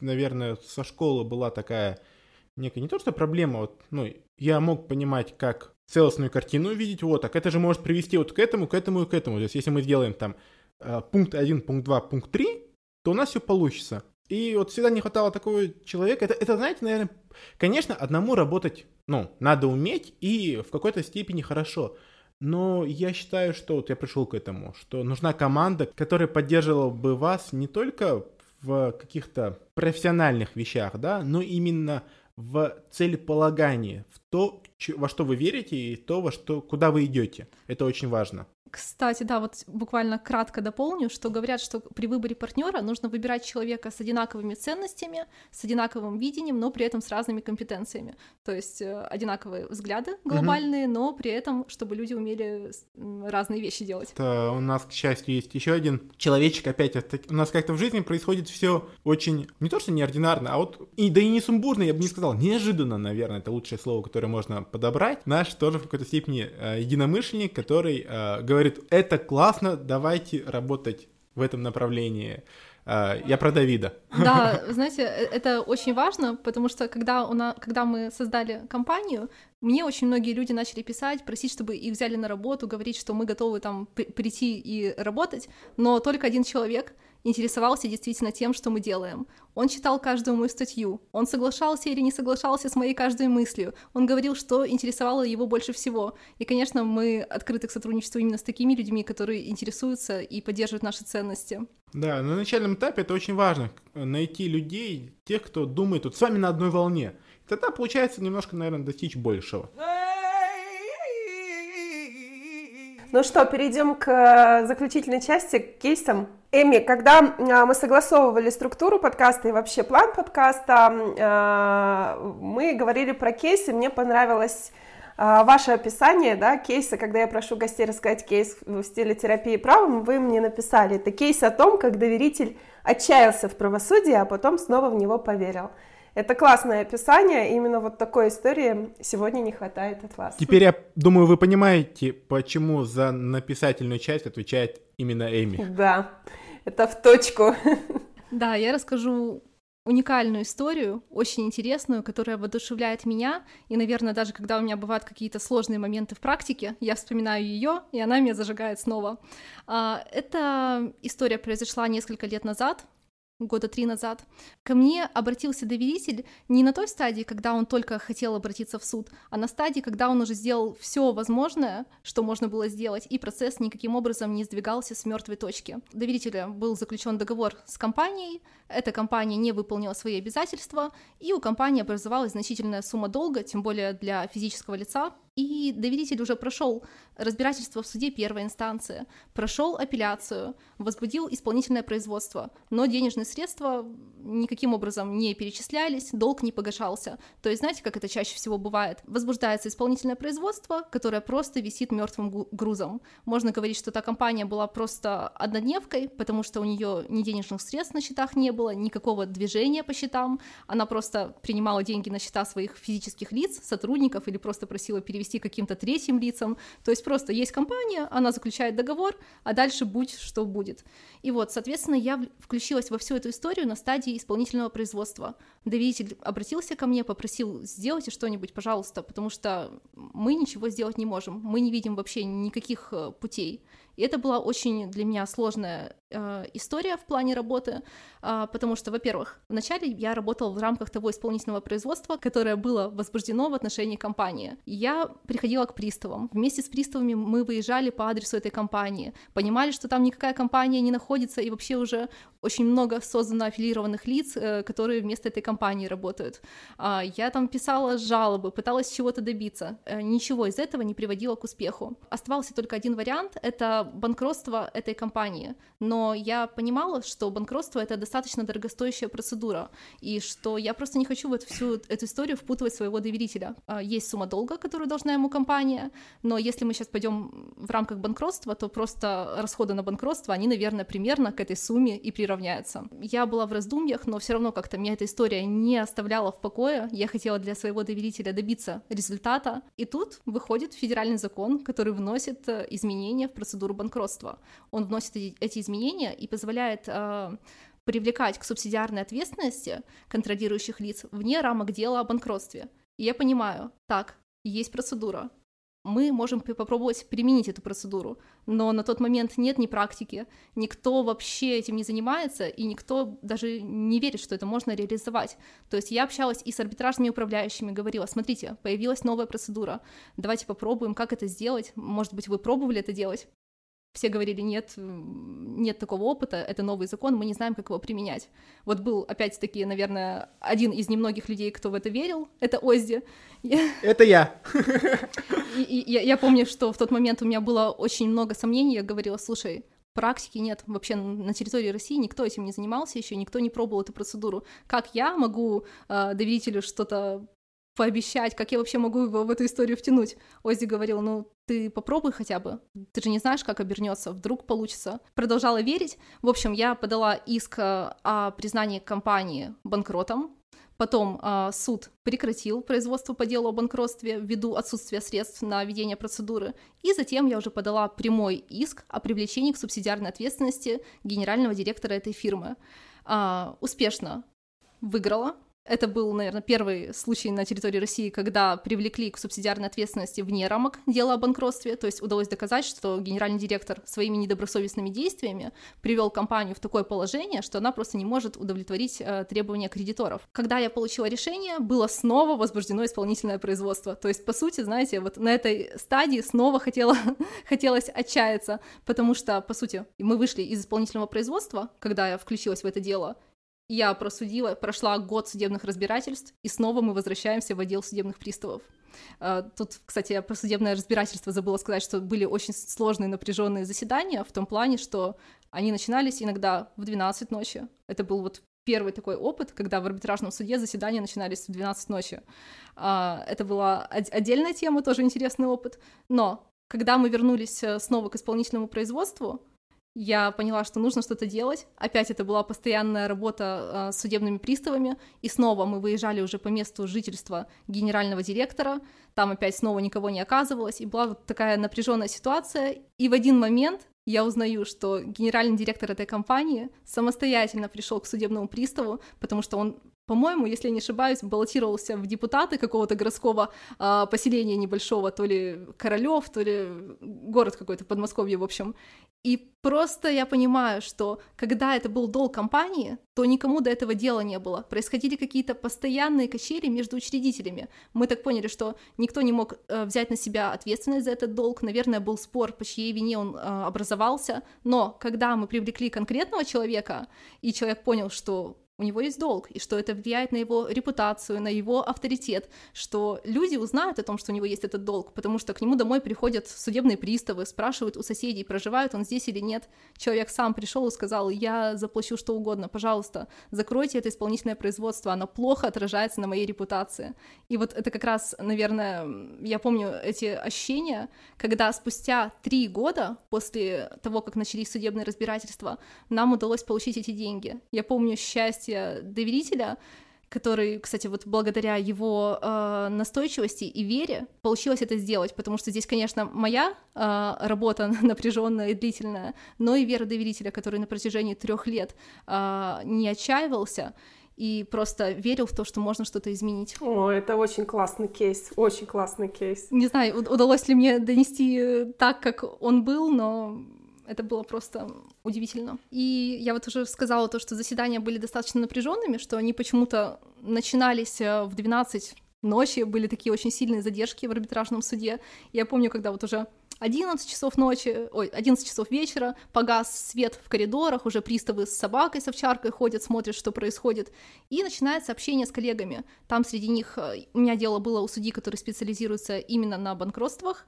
наверное, со школы была такая некая не то что проблема, вот, ну, я мог понимать, как целостную картину увидеть, вот, так это же может привести вот к этому, к этому и к этому. То есть если мы сделаем там Э, пункт 1, пункт 2, пункт 3, то у нас все получится. И вот всегда не хватало такого человека. Это, это, знаете, наверное, конечно, одному работать, ну, надо уметь и в какой-то степени хорошо. Но я считаю, что вот я пришел к этому, что нужна команда, которая поддерживала бы вас не только в каких-то профессиональных вещах, да, но именно в целеполагании, в то, во что вы верите и то, во что, куда вы идете. Это очень важно. Кстати, да, вот буквально кратко дополню, что говорят, что при выборе партнера нужно выбирать человека с одинаковыми ценностями, с одинаковым видением, но при этом с разными компетенциями. То есть э, одинаковые взгляды глобальные, mm-hmm. но при этом, чтобы люди умели разные вещи делать. Это у нас, к счастью, есть еще один человечек опять. У нас как-то в жизни происходит все очень, не то что неординарно, а вот, и, да и не сумбурно, я бы не сказал, неожиданно, наверное, это лучшее слово, которое можно подобрать. Наш тоже в какой-то степени э, единомышленник, который э, говорит говорит, это классно, давайте работать в этом направлении. А, я про Давида. Да, знаете, э, это очень важно, потому что когда, у нас, когда мы создали компанию, мне очень многие люди начали писать, просить, чтобы их взяли на работу, говорить, что мы готовы там прийти и работать, но только один человек — интересовался действительно тем, что мы делаем. Он читал каждую мою статью, он соглашался или не соглашался с моей каждой мыслью, он говорил, что интересовало его больше всего. И, конечно, мы открыты к сотрудничеству именно с такими людьми, которые интересуются и поддерживают наши ценности. Да, на начальном этапе это очень важно, найти людей, тех, кто думает вот с вами на одной волне. Тогда получается немножко, наверное, достичь большего. Ну что, перейдем к э, заключительной части, к кейсам. Эми, когда а, мы согласовывали структуру подкаста и вообще план подкаста, а, мы говорили про кейсы, мне понравилось а, ваше описание, да, кейса, когда я прошу гостей рассказать кейс в стиле терапии правом, вы мне написали, это кейс о том, как доверитель отчаялся в правосудии, а потом снова в него поверил. Это классное описание, именно вот такой истории сегодня не хватает от вас. Теперь я думаю, вы понимаете, почему за написательную часть отвечает именно Эми. Да, это в точку. Да, я расскажу уникальную историю, очень интересную, которая воодушевляет меня, и, наверное, даже когда у меня бывают какие-то сложные моменты в практике, я вспоминаю ее, и она меня зажигает снова. А, эта история произошла несколько лет назад, года три назад, ко мне обратился доверитель не на той стадии, когда он только хотел обратиться в суд, а на стадии, когда он уже сделал все возможное, что можно было сделать, и процесс никаким образом не сдвигался с мертвой точки. Доверителя был заключен договор с компанией, эта компания не выполнила свои обязательства, и у компании образовалась значительная сумма долга, тем более для физического лица, и доверитель уже прошел разбирательство в суде первой инстанции, прошел апелляцию, возбудил исполнительное производство, но денежные средства никаким образом не перечислялись, долг не погашался. То есть, знаете, как это чаще всего бывает? Возбуждается исполнительное производство, которое просто висит мертвым грузом. Можно говорить, что та компания была просто однодневкой, потому что у нее ни денежных средств на счетах не было, никакого движения по счетам. Она просто принимала деньги на счета своих физических лиц, сотрудников или просто просила перевести каким-то третьим лицам. То есть просто есть компания, она заключает договор, а дальше будь что будет. И вот, соответственно, я включилась во всю эту историю на стадии исполнительного производства. Доверитель обратился ко мне, попросил, сделайте что-нибудь, пожалуйста, потому что мы ничего сделать не можем, мы не видим вообще никаких э, путей. И это была очень для меня сложная э, история в плане работы, э, потому что, во-первых, вначале я работала в рамках того исполнительного производства, которое было возбуждено в отношении компании. Я приходила к приставам. Вместе с приставами мы выезжали по адресу этой компании, понимали, что там никакая компания не находится, и вообще уже очень много создано аффилированных лиц, э, которые вместо этой компании работают. Э, я там писала жалобы, пыталась чего-то добиться. Э, ничего из этого не приводило к успеху. Оставался только один вариант — это банкротство этой компании, но я понимала, что банкротство — это достаточно дорогостоящая процедура, и что я просто не хочу в эту всю эту историю впутывать своего доверителя. А, есть сумма долга, которую должна ему компания, но если мы сейчас пойдем в рамках банкротства, то просто расходы на банкротство, они, наверное, примерно к этой сумме и приравняются. Я была в раздумьях, но все равно как-то меня эта история не оставляла в покое. Я хотела для своего доверителя добиться результата, и тут выходит федеральный закон, который вносит э, изменения в процедуру банкротства. Он вносит эти изменения и позволяет э, привлекать к субсидиарной ответственности контролирующих лиц вне рамок дела о банкротстве. И я понимаю, так, есть процедура, мы можем попробовать применить эту процедуру, но на тот момент нет ни практики, никто вообще этим не занимается, и никто даже не верит, что это можно реализовать. То есть я общалась и с арбитражными управляющими, говорила, смотрите, появилась новая процедура, давайте попробуем, как это сделать, может быть, вы пробовали это делать, все говорили, нет, нет такого опыта, это новый закон, мы не знаем, как его применять. Вот был, опять-таки, наверное, один из немногих людей, кто в это верил, это Озди. Это я. И, и, я, я помню, что в тот момент у меня было очень много сомнений, я говорила, слушай, практики нет. Вообще на территории России никто этим не занимался еще, никто не пробовал эту процедуру. Как я могу э, доверителю что-то пообещать, как я вообще могу его в эту историю втянуть. Оззи говорил, ну, ты попробуй хотя бы, ты же не знаешь, как обернется, вдруг получится. Продолжала верить. В общем, я подала иск э, о признании компании банкротом, Потом э, суд прекратил производство по делу о банкротстве ввиду отсутствия средств на ведение процедуры, и затем я уже подала прямой иск о привлечении к субсидиарной ответственности генерального директора этой фирмы. Э, успешно выиграла, это был, наверное, первый случай на территории России, когда привлекли к субсидиарной ответственности вне рамок дела о банкротстве, то есть удалось доказать, что генеральный директор своими недобросовестными действиями привел компанию в такое положение, что она просто не может удовлетворить э, требования кредиторов. Когда я получила решение, было снова возбуждено исполнительное производство. То есть, по сути, знаете, вот на этой стадии снова хотела, хотелось отчаяться, потому что, по сути, мы вышли из исполнительного производства, когда я включилась в это дело, я просудила, прошла год судебных разбирательств, и снова мы возвращаемся в отдел судебных приставов. А, тут, кстати, я про судебное разбирательство забыла сказать, что были очень сложные напряженные заседания в том плане, что они начинались иногда в 12 ночи. Это был вот первый такой опыт, когда в арбитражном суде заседания начинались в 12 ночи. А, это была отдельная тема, тоже интересный опыт. Но когда мы вернулись э, снова к исполнительному производству, я поняла, что нужно что-то делать. Опять это была постоянная работа э, с судебными приставами, и снова мы выезжали уже по месту жительства генерального директора, там опять снова никого не оказывалось, и была вот такая напряженная ситуация, и в один момент я узнаю, что генеральный директор этой компании самостоятельно пришел к судебному приставу, потому что он по-моему, если не ошибаюсь, баллотировался в депутаты какого-то городского э, поселения небольшого, то ли Королев, то ли город какой-то Подмосковье, в общем. И просто я понимаю, что когда это был долг компании, то никому до этого дела не было. Происходили какие-то постоянные качели между учредителями. Мы так поняли, что никто не мог э, взять на себя ответственность за этот долг. Наверное, был спор, по чьей вине он э, образовался. Но когда мы привлекли конкретного человека, и человек понял, что у него есть долг, и что это влияет на его репутацию, на его авторитет, что люди узнают о том, что у него есть этот долг, потому что к нему домой приходят судебные приставы, спрашивают у соседей, проживает он здесь или нет. Человек сам пришел и сказал, я заплачу что угодно, пожалуйста, закройте это исполнительное производство, оно плохо отражается на моей репутации. И вот это как раз, наверное, я помню эти ощущения, когда спустя три года после того, как начались судебные разбирательства, нам удалось получить эти деньги. Я помню счастье участия доверителя, который, кстати, вот благодаря его э, настойчивости и вере получилось это сделать, потому что здесь, конечно, моя э, работа напряженная и длительная, но и вера доверителя, который на протяжении трех лет э, не отчаивался и просто верил в то, что можно что-то изменить. О, это очень классный кейс, очень классный кейс. Не знаю, удалось ли мне донести так, как он был, но это было просто удивительно. И я вот уже сказала то, что заседания были достаточно напряженными, что они почему-то начинались э, в 12 ночи, были такие очень сильные задержки в арбитражном суде. Я помню, когда вот уже 11 часов ночи, ой, 11 часов вечера, погас свет в коридорах, уже приставы с собакой, с овчаркой ходят, смотрят, что происходит, и начинается общение с коллегами. Там среди них э, у меня дело было у судьи, который специализируется именно на банкротствах,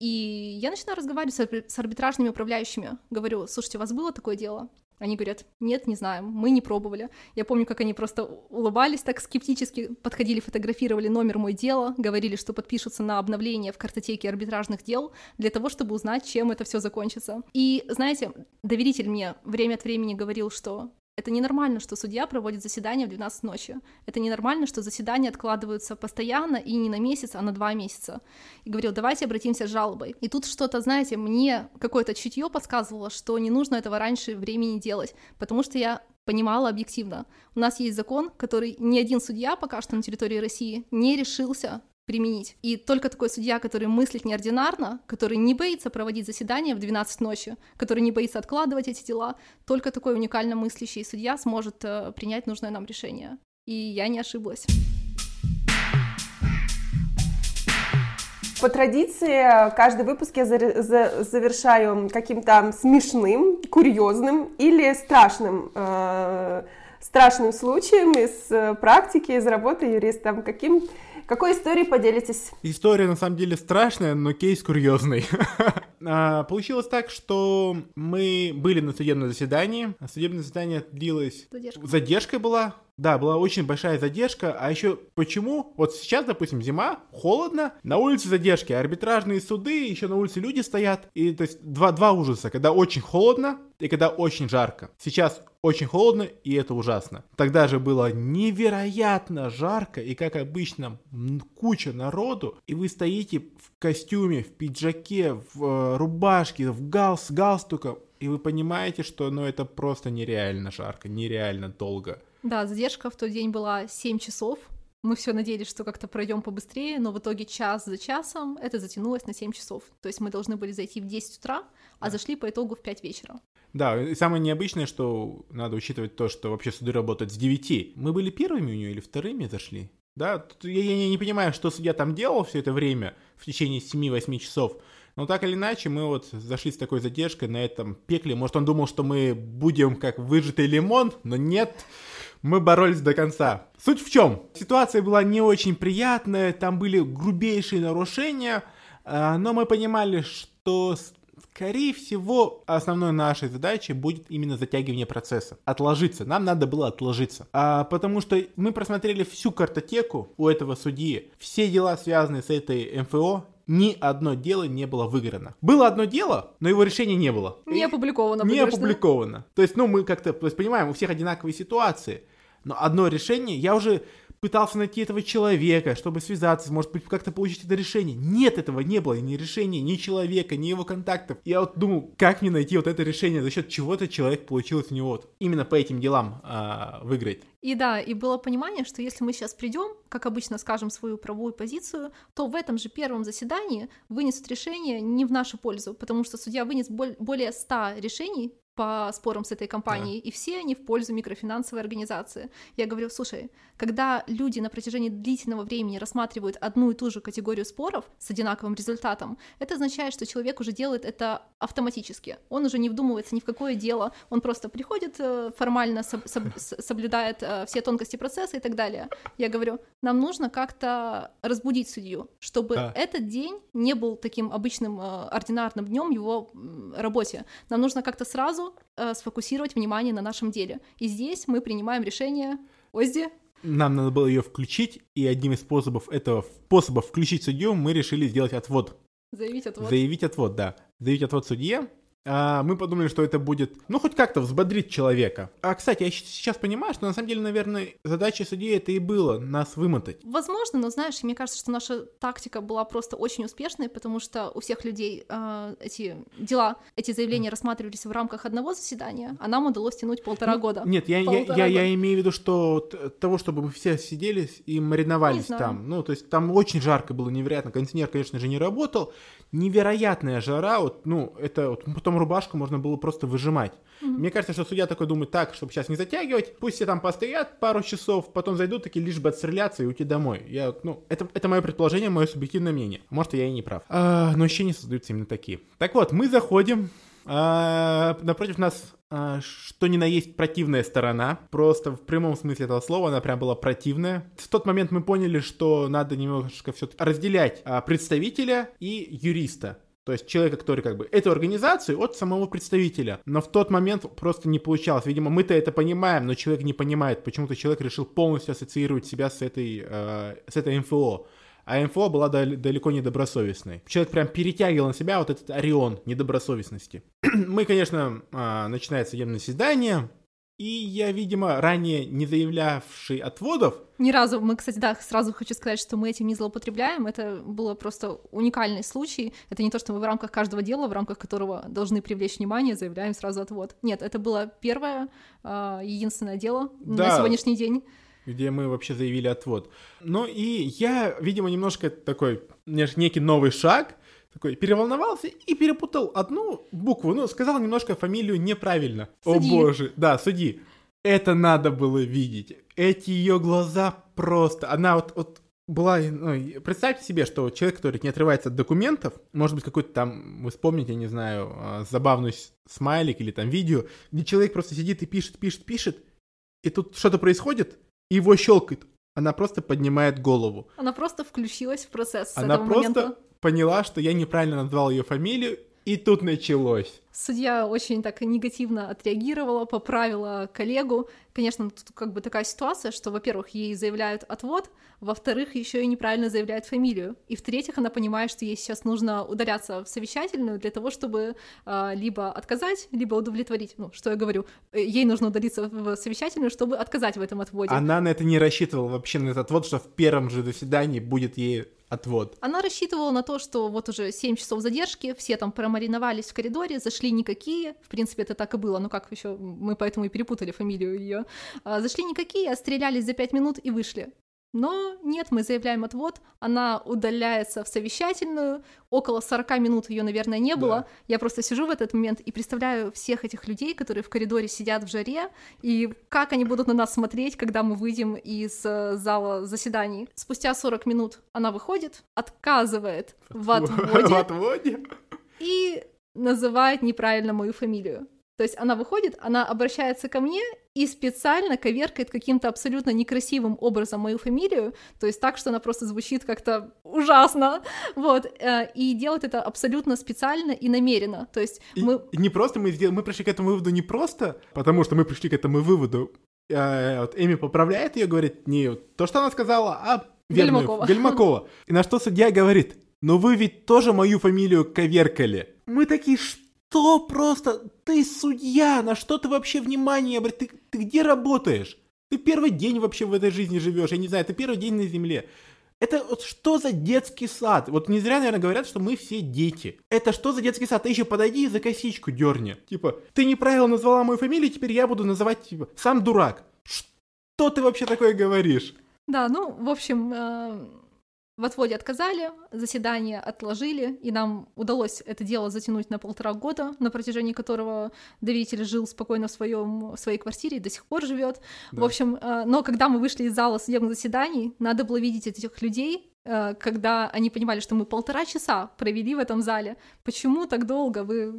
и я начинаю разговаривать с арбитражными управляющими. Говорю, слушайте, у вас было такое дело? Они говорят, нет, не знаем, мы не пробовали. Я помню, как они просто улыбались так скептически, подходили, фотографировали номер мой дела, говорили, что подпишутся на обновление в картотеке арбитражных дел для того, чтобы узнать, чем это все закончится. И, знаете, доверитель мне время от времени говорил, что это ненормально, что судья проводит заседание в 12 ночи. Это ненормально, что заседания откладываются постоянно и не на месяц, а на два месяца. И говорил, давайте обратимся с жалобой. И тут что-то, знаете, мне какое-то чутье подсказывало, что не нужно этого раньше времени делать, потому что я понимала объективно. У нас есть закон, который ни один судья пока что на территории России не решился применить. И только такой судья, который мыслит неординарно, который не боится проводить заседания в 12 ночи, который не боится откладывать эти дела, только такой уникально мыслящий судья сможет э, принять нужное нам решение. И я не ошиблась. По традиции, каждый выпуск я завершаю каким-то смешным, курьезным или страшным э, страшным случаем из э, практики, из работы юристом. Каким какой историей поделитесь? История на самом деле страшная, но кейс курьезный. А, получилось так, что мы были на судебном заседании. Судебное заседание длилось... Задержка. Задержка была. Да, была очень большая задержка. А еще почему? Вот сейчас, допустим, зима, холодно, на улице задержки, арбитражные суды, еще на улице люди стоят. И то есть два, два ужаса, когда очень холодно и когда очень жарко. Сейчас очень холодно, и это ужасно. Тогда же было невероятно жарко, и как обычно, куча народу, и вы стоите в костюме, в пиджаке, в э, рубашке, в гал с галстуком, и вы понимаете, что ну это просто нереально жарко, нереально долго. Да, задержка в тот день была 7 часов. Мы все надеялись, что как-то пройдем побыстрее, но в итоге час за часом это затянулось на 7 часов. То есть мы должны были зайти в 10 утра, а зашли по итогу в 5 вечера. Да, и самое необычное, что надо учитывать то, что вообще суды работают с 9. Мы были первыми у нее или вторыми зашли? Да, я, я не понимаю, что судья там делал все это время, в течение 7-8 часов. Но так или иначе, мы вот зашли с такой задержкой на этом пекле. Может, он думал, что мы будем как выжатый лимон, но нет, мы боролись до конца. Суть в чем? Ситуация была не очень приятная, там были грубейшие нарушения, а, но мы понимали, что Скорее всего, основной нашей задачей будет именно затягивание процесса. Отложиться. Нам надо было отложиться. А, потому что мы просмотрели всю картотеку у этого судьи. Все дела, связанные с этой МФО, ни одно дело не было выиграно. Было одно дело, но его решения не было. Не опубликовано. Не опубликовано. То есть, ну, мы как-то, то есть, понимаем, у всех одинаковые ситуации. Но одно решение, я уже пытался найти этого человека, чтобы связаться, может быть, как-то получить это решение. Нет, этого не было, ни решения, ни человека, ни его контактов. Я вот думал, как мне найти вот это решение, за счет чего-то человек получилось у него вот именно по этим делам а, выиграть. И да, и было понимание, что если мы сейчас придем, как обычно скажем свою правовую позицию, то в этом же первом заседании вынесут решение не в нашу пользу, потому что судья вынес более 100 решений по спорам с этой компанией, да. и все они в пользу микрофинансовой организации. Я говорю, слушай, когда люди на протяжении длительного времени рассматривают одну и ту же категорию споров с одинаковым результатом, это означает, что человек уже делает это автоматически. Он уже не вдумывается ни в какое дело, он просто приходит э, формально, соблюдает э, все тонкости процесса и так далее. Я говорю, нам нужно как-то разбудить судью, чтобы да. этот день не был таким обычным э, ординарным днем его работе. Нам нужно как-то сразу э, сфокусировать внимание на нашем деле. И здесь мы принимаем решение Озди. Нам надо было ее включить, и одним из способов этого способов включить судью мы решили сделать отвод. Заявить отвод. Заявить отвод, да. Заявить отвод судье а, мы подумали, что это будет, ну, хоть как-то взбодрить человека. А, кстати, я сейчас понимаю, что на самом деле, наверное, задача судьи это и было, нас вымотать. Возможно, но знаешь, мне кажется, что наша тактика была просто очень успешной, потому что у всех людей э, эти дела, эти заявления рассматривались в рамках одного заседания, а нам удалось тянуть полтора ну, года. Нет, я, я, я, я имею в виду, что того, чтобы мы все сидели и мариновались там. Ну, то есть там очень жарко было, невероятно. Кондиционер, конечно же, не работал. Невероятная жара, вот, ну, это вот потом рубашку можно было просто выжимать. Mm-hmm. Мне кажется, что судья такой думает так, чтобы сейчас не затягивать, пусть все там постоят пару часов, потом зайдут такие лишь бы отстреляться и уйти домой. Я, ну, это, это мое предположение, мое субъективное мнение. Может, я и не прав. А, но ощущения создаются именно такие. Так вот, мы заходим, а, напротив нас а, что ни на есть противная сторона. Просто в прямом смысле этого слова она прям была противная. В тот момент мы поняли, что надо немножко все-таки разделять а, представителя и юриста. То есть человека, который как бы эту организацию от самого представителя. Но в тот момент просто не получалось. Видимо, мы-то это понимаем, но человек не понимает. Почему-то человек решил полностью ассоциировать себя с этой, э, с этой МФО. А МФО была далеко не добросовестной. Человек прям перетягивал на себя вот этот орион недобросовестности. мы, конечно, э, начинается судебное заседание, и я, видимо, ранее не заявлявший отводов... Ни разу, мы, кстати, да, сразу хочу сказать, что мы этим не злоупотребляем, это было просто уникальный случай, это не то, что мы в рамках каждого дела, в рамках которого должны привлечь внимание, заявляем сразу отвод. Нет, это было первое, а, единственное дело да. на сегодняшний день где мы вообще заявили отвод. Ну и я, видимо, немножко такой, некий новый шаг, такой переволновался и перепутал одну букву, ну, сказал немножко фамилию неправильно. Суди. О боже, да, суди. Это надо было видеть. Эти ее глаза просто, она вот, вот была, ну, представьте себе, что человек, который не отрывается от документов, может быть, какой-то там, вы вспомните, не знаю, а, забавный смайлик или там видео, где человек просто сидит и пишет, пишет, пишет, и тут что-то происходит, и его щелкает. Она просто поднимает голову. Она просто включилась в процесс Она просто момента. Поняла, что я неправильно назвал ее фамилию, и тут началось. Судья очень так негативно отреагировала, поправила коллегу. Конечно, тут как бы такая ситуация, что, во-первых, ей заявляют отвод, во-вторых, еще и неправильно заявляют фамилию, и в-третьих, она понимает, что ей сейчас нужно удаляться в совещательную для того, чтобы а, либо отказать, либо удовлетворить. Ну, что я говорю, Э, ей нужно удалиться в совещательную, чтобы отказать в этом отводе. Она на это не рассчитывала вообще на этот отвод, что в первом же заседании будет ей отвод. Она рассчитывала на то, что вот уже 7 часов задержки, все там промариновались в коридоре, зашли никакие, в принципе, это так и было, ну как еще, мы поэтому и перепутали фамилию ее, зашли никакие, отстрелялись за 5 минут и вышли. Но нет, мы заявляем отвод, она удаляется в совещательную, около 40 минут ее, наверное, не было. Да. Я просто сижу в этот момент и представляю всех этих людей, которые в коридоре сидят в жаре, и как они будут на нас смотреть, когда мы выйдем из э, зала заседаний. Спустя 40 минут она выходит, отказывает в В отводе отводе? и называет неправильно мою фамилию. То есть она выходит, она обращается ко мне и специально коверкает каким-то абсолютно некрасивым образом мою фамилию, то есть так, что она просто звучит как-то ужасно, вот, э, и делает это абсолютно специально и намеренно, то есть И- мы... не просто мы сделали, мы пришли к этому выводу не просто, потому что мы пришли к этому выводу. э, вот Эми поправляет ее, говорит, не то, что она сказала, а верную, Гальмакова. Гальмакова. И на что судья говорит, но вы ведь тоже мою фамилию коверкали. Мы такие, что просто? Ты судья, на что ты вообще внимание? обра- Ты, ты где работаешь? Ты первый день вообще в этой жизни живешь, я не знаю, ты первый день на земле. Это вот что за детский сад? Вот не зря, наверное, говорят, что мы все дети. Это что за детский сад? Ты еще подойди и за косичку дерни. Типа, ты неправильно назвала мою фамилию, теперь я буду называть, типа, сам дурак. Что ты вообще такое говоришь? Да, ну, в общем, э, в отводе отказали, заседание отложили, и нам удалось это дело затянуть на полтора года, на протяжении которого доверитель жил спокойно в, своем, в своей квартире и до сих пор живет. Да. В общем, э, но когда мы вышли из зала судебных заседаний, надо было видеть этих людей, э, когда они понимали, что мы полтора часа провели в этом зале. Почему так долго? Вы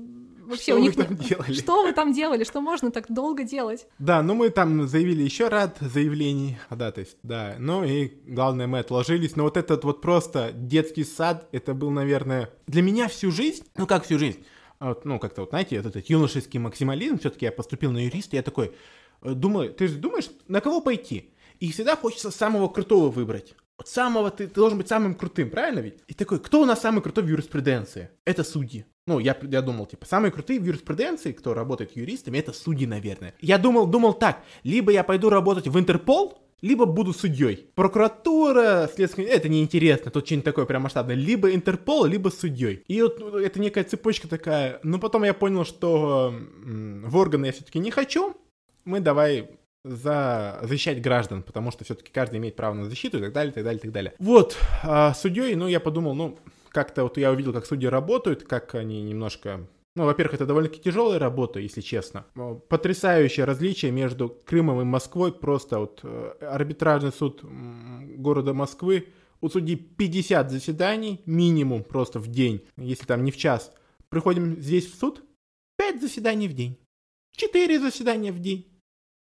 вообще Что у вы них не- там делали? Что вы там делали? Что можно так долго делать? Да, ну мы там заявили еще ряд заявлений, да, то есть, да, ну и главное мы отложились, но вот этот вот просто детский сад, это был, наверное, для меня всю жизнь, ну как всю жизнь, а вот, ну как-то вот, знаете, вот этот юношеский максимализм, все-таки я поступил на юриста, я такой, э, думаю, ты же думаешь, на кого пойти? И всегда хочется самого крутого выбрать. Вот самого, ты, ты должен быть самым крутым, правильно ведь? И такой, кто у нас самый крутой в юриспруденции? Это судьи. Ну, я, я думал, типа, самые крутые в юриспруденции, кто работает юристами, это судьи, наверное. Я думал, думал так, либо я пойду работать в Интерпол, либо буду судьей. Прокуратура, следственное, это неинтересно, тут что-нибудь такое прям масштабное. Либо Интерпол, либо судьей. И вот ну, это некая цепочка такая. Но потом я понял, что в органы я все-таки не хочу. Мы давай за защищать граждан, потому что все-таки каждый имеет право на защиту и так далее, и так далее, и так далее. Вот, а, судьей, ну, я подумал, ну, как-то вот я увидел, как судьи работают, как они немножко... Ну, во-первых, это довольно-таки тяжелая работа, если честно. Но Потрясающее различие между Крымом и Москвой. Просто вот э, арбитражный суд города Москвы. У судьи 50 заседаний минимум просто в день, если там не в час. Приходим здесь в суд, 5 заседаний в день. 4 заседания в день.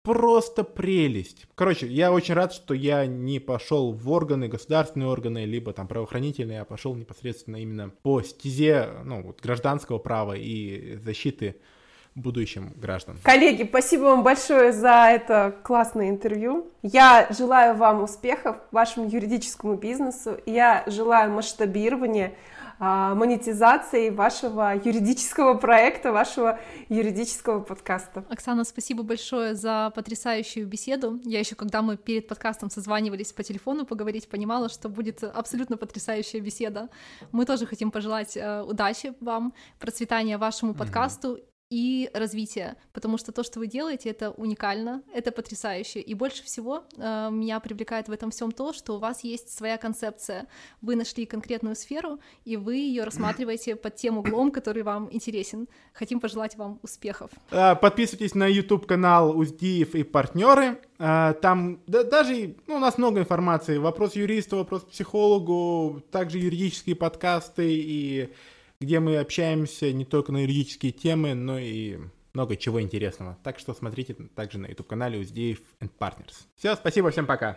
Просто прелесть. Короче, я очень рад, что я не пошел в органы, государственные органы, либо там правоохранительные, а пошел непосредственно именно по стезе ну, вот, гражданского права и защиты будущим граждан. Коллеги, спасибо вам большое за это классное интервью. Я желаю вам успехов вашему юридическому бизнесу. Я желаю масштабирования, а, монетизации вашего юридического проекта, вашего юридического подкаста. Оксана, спасибо большое за потрясающую беседу. Я еще, когда мы перед подкастом созванивались по телефону поговорить, понимала, что будет абсолютно потрясающая беседа. Мы тоже хотим пожелать э, удачи вам, процветания вашему подкасту и развития, потому что то, что вы делаете, это уникально, это потрясающе. И больше всего э, меня привлекает в этом всем то, что у вас есть своя концепция. Вы нашли конкретную сферу, и вы ее рассматриваете под тем углом, который вам интересен. Хотим пожелать вам успехов. А, подписывайтесь на YouTube канал Уздиев и партнеры. А, там да, даже ну, у нас много информации. Вопрос юриста, вопрос психологу, также юридические подкасты и где мы общаемся не только на юридические темы, но и много чего интересного. Так что смотрите также на YouTube-канале Уздеев Partners. Все, спасибо, всем пока.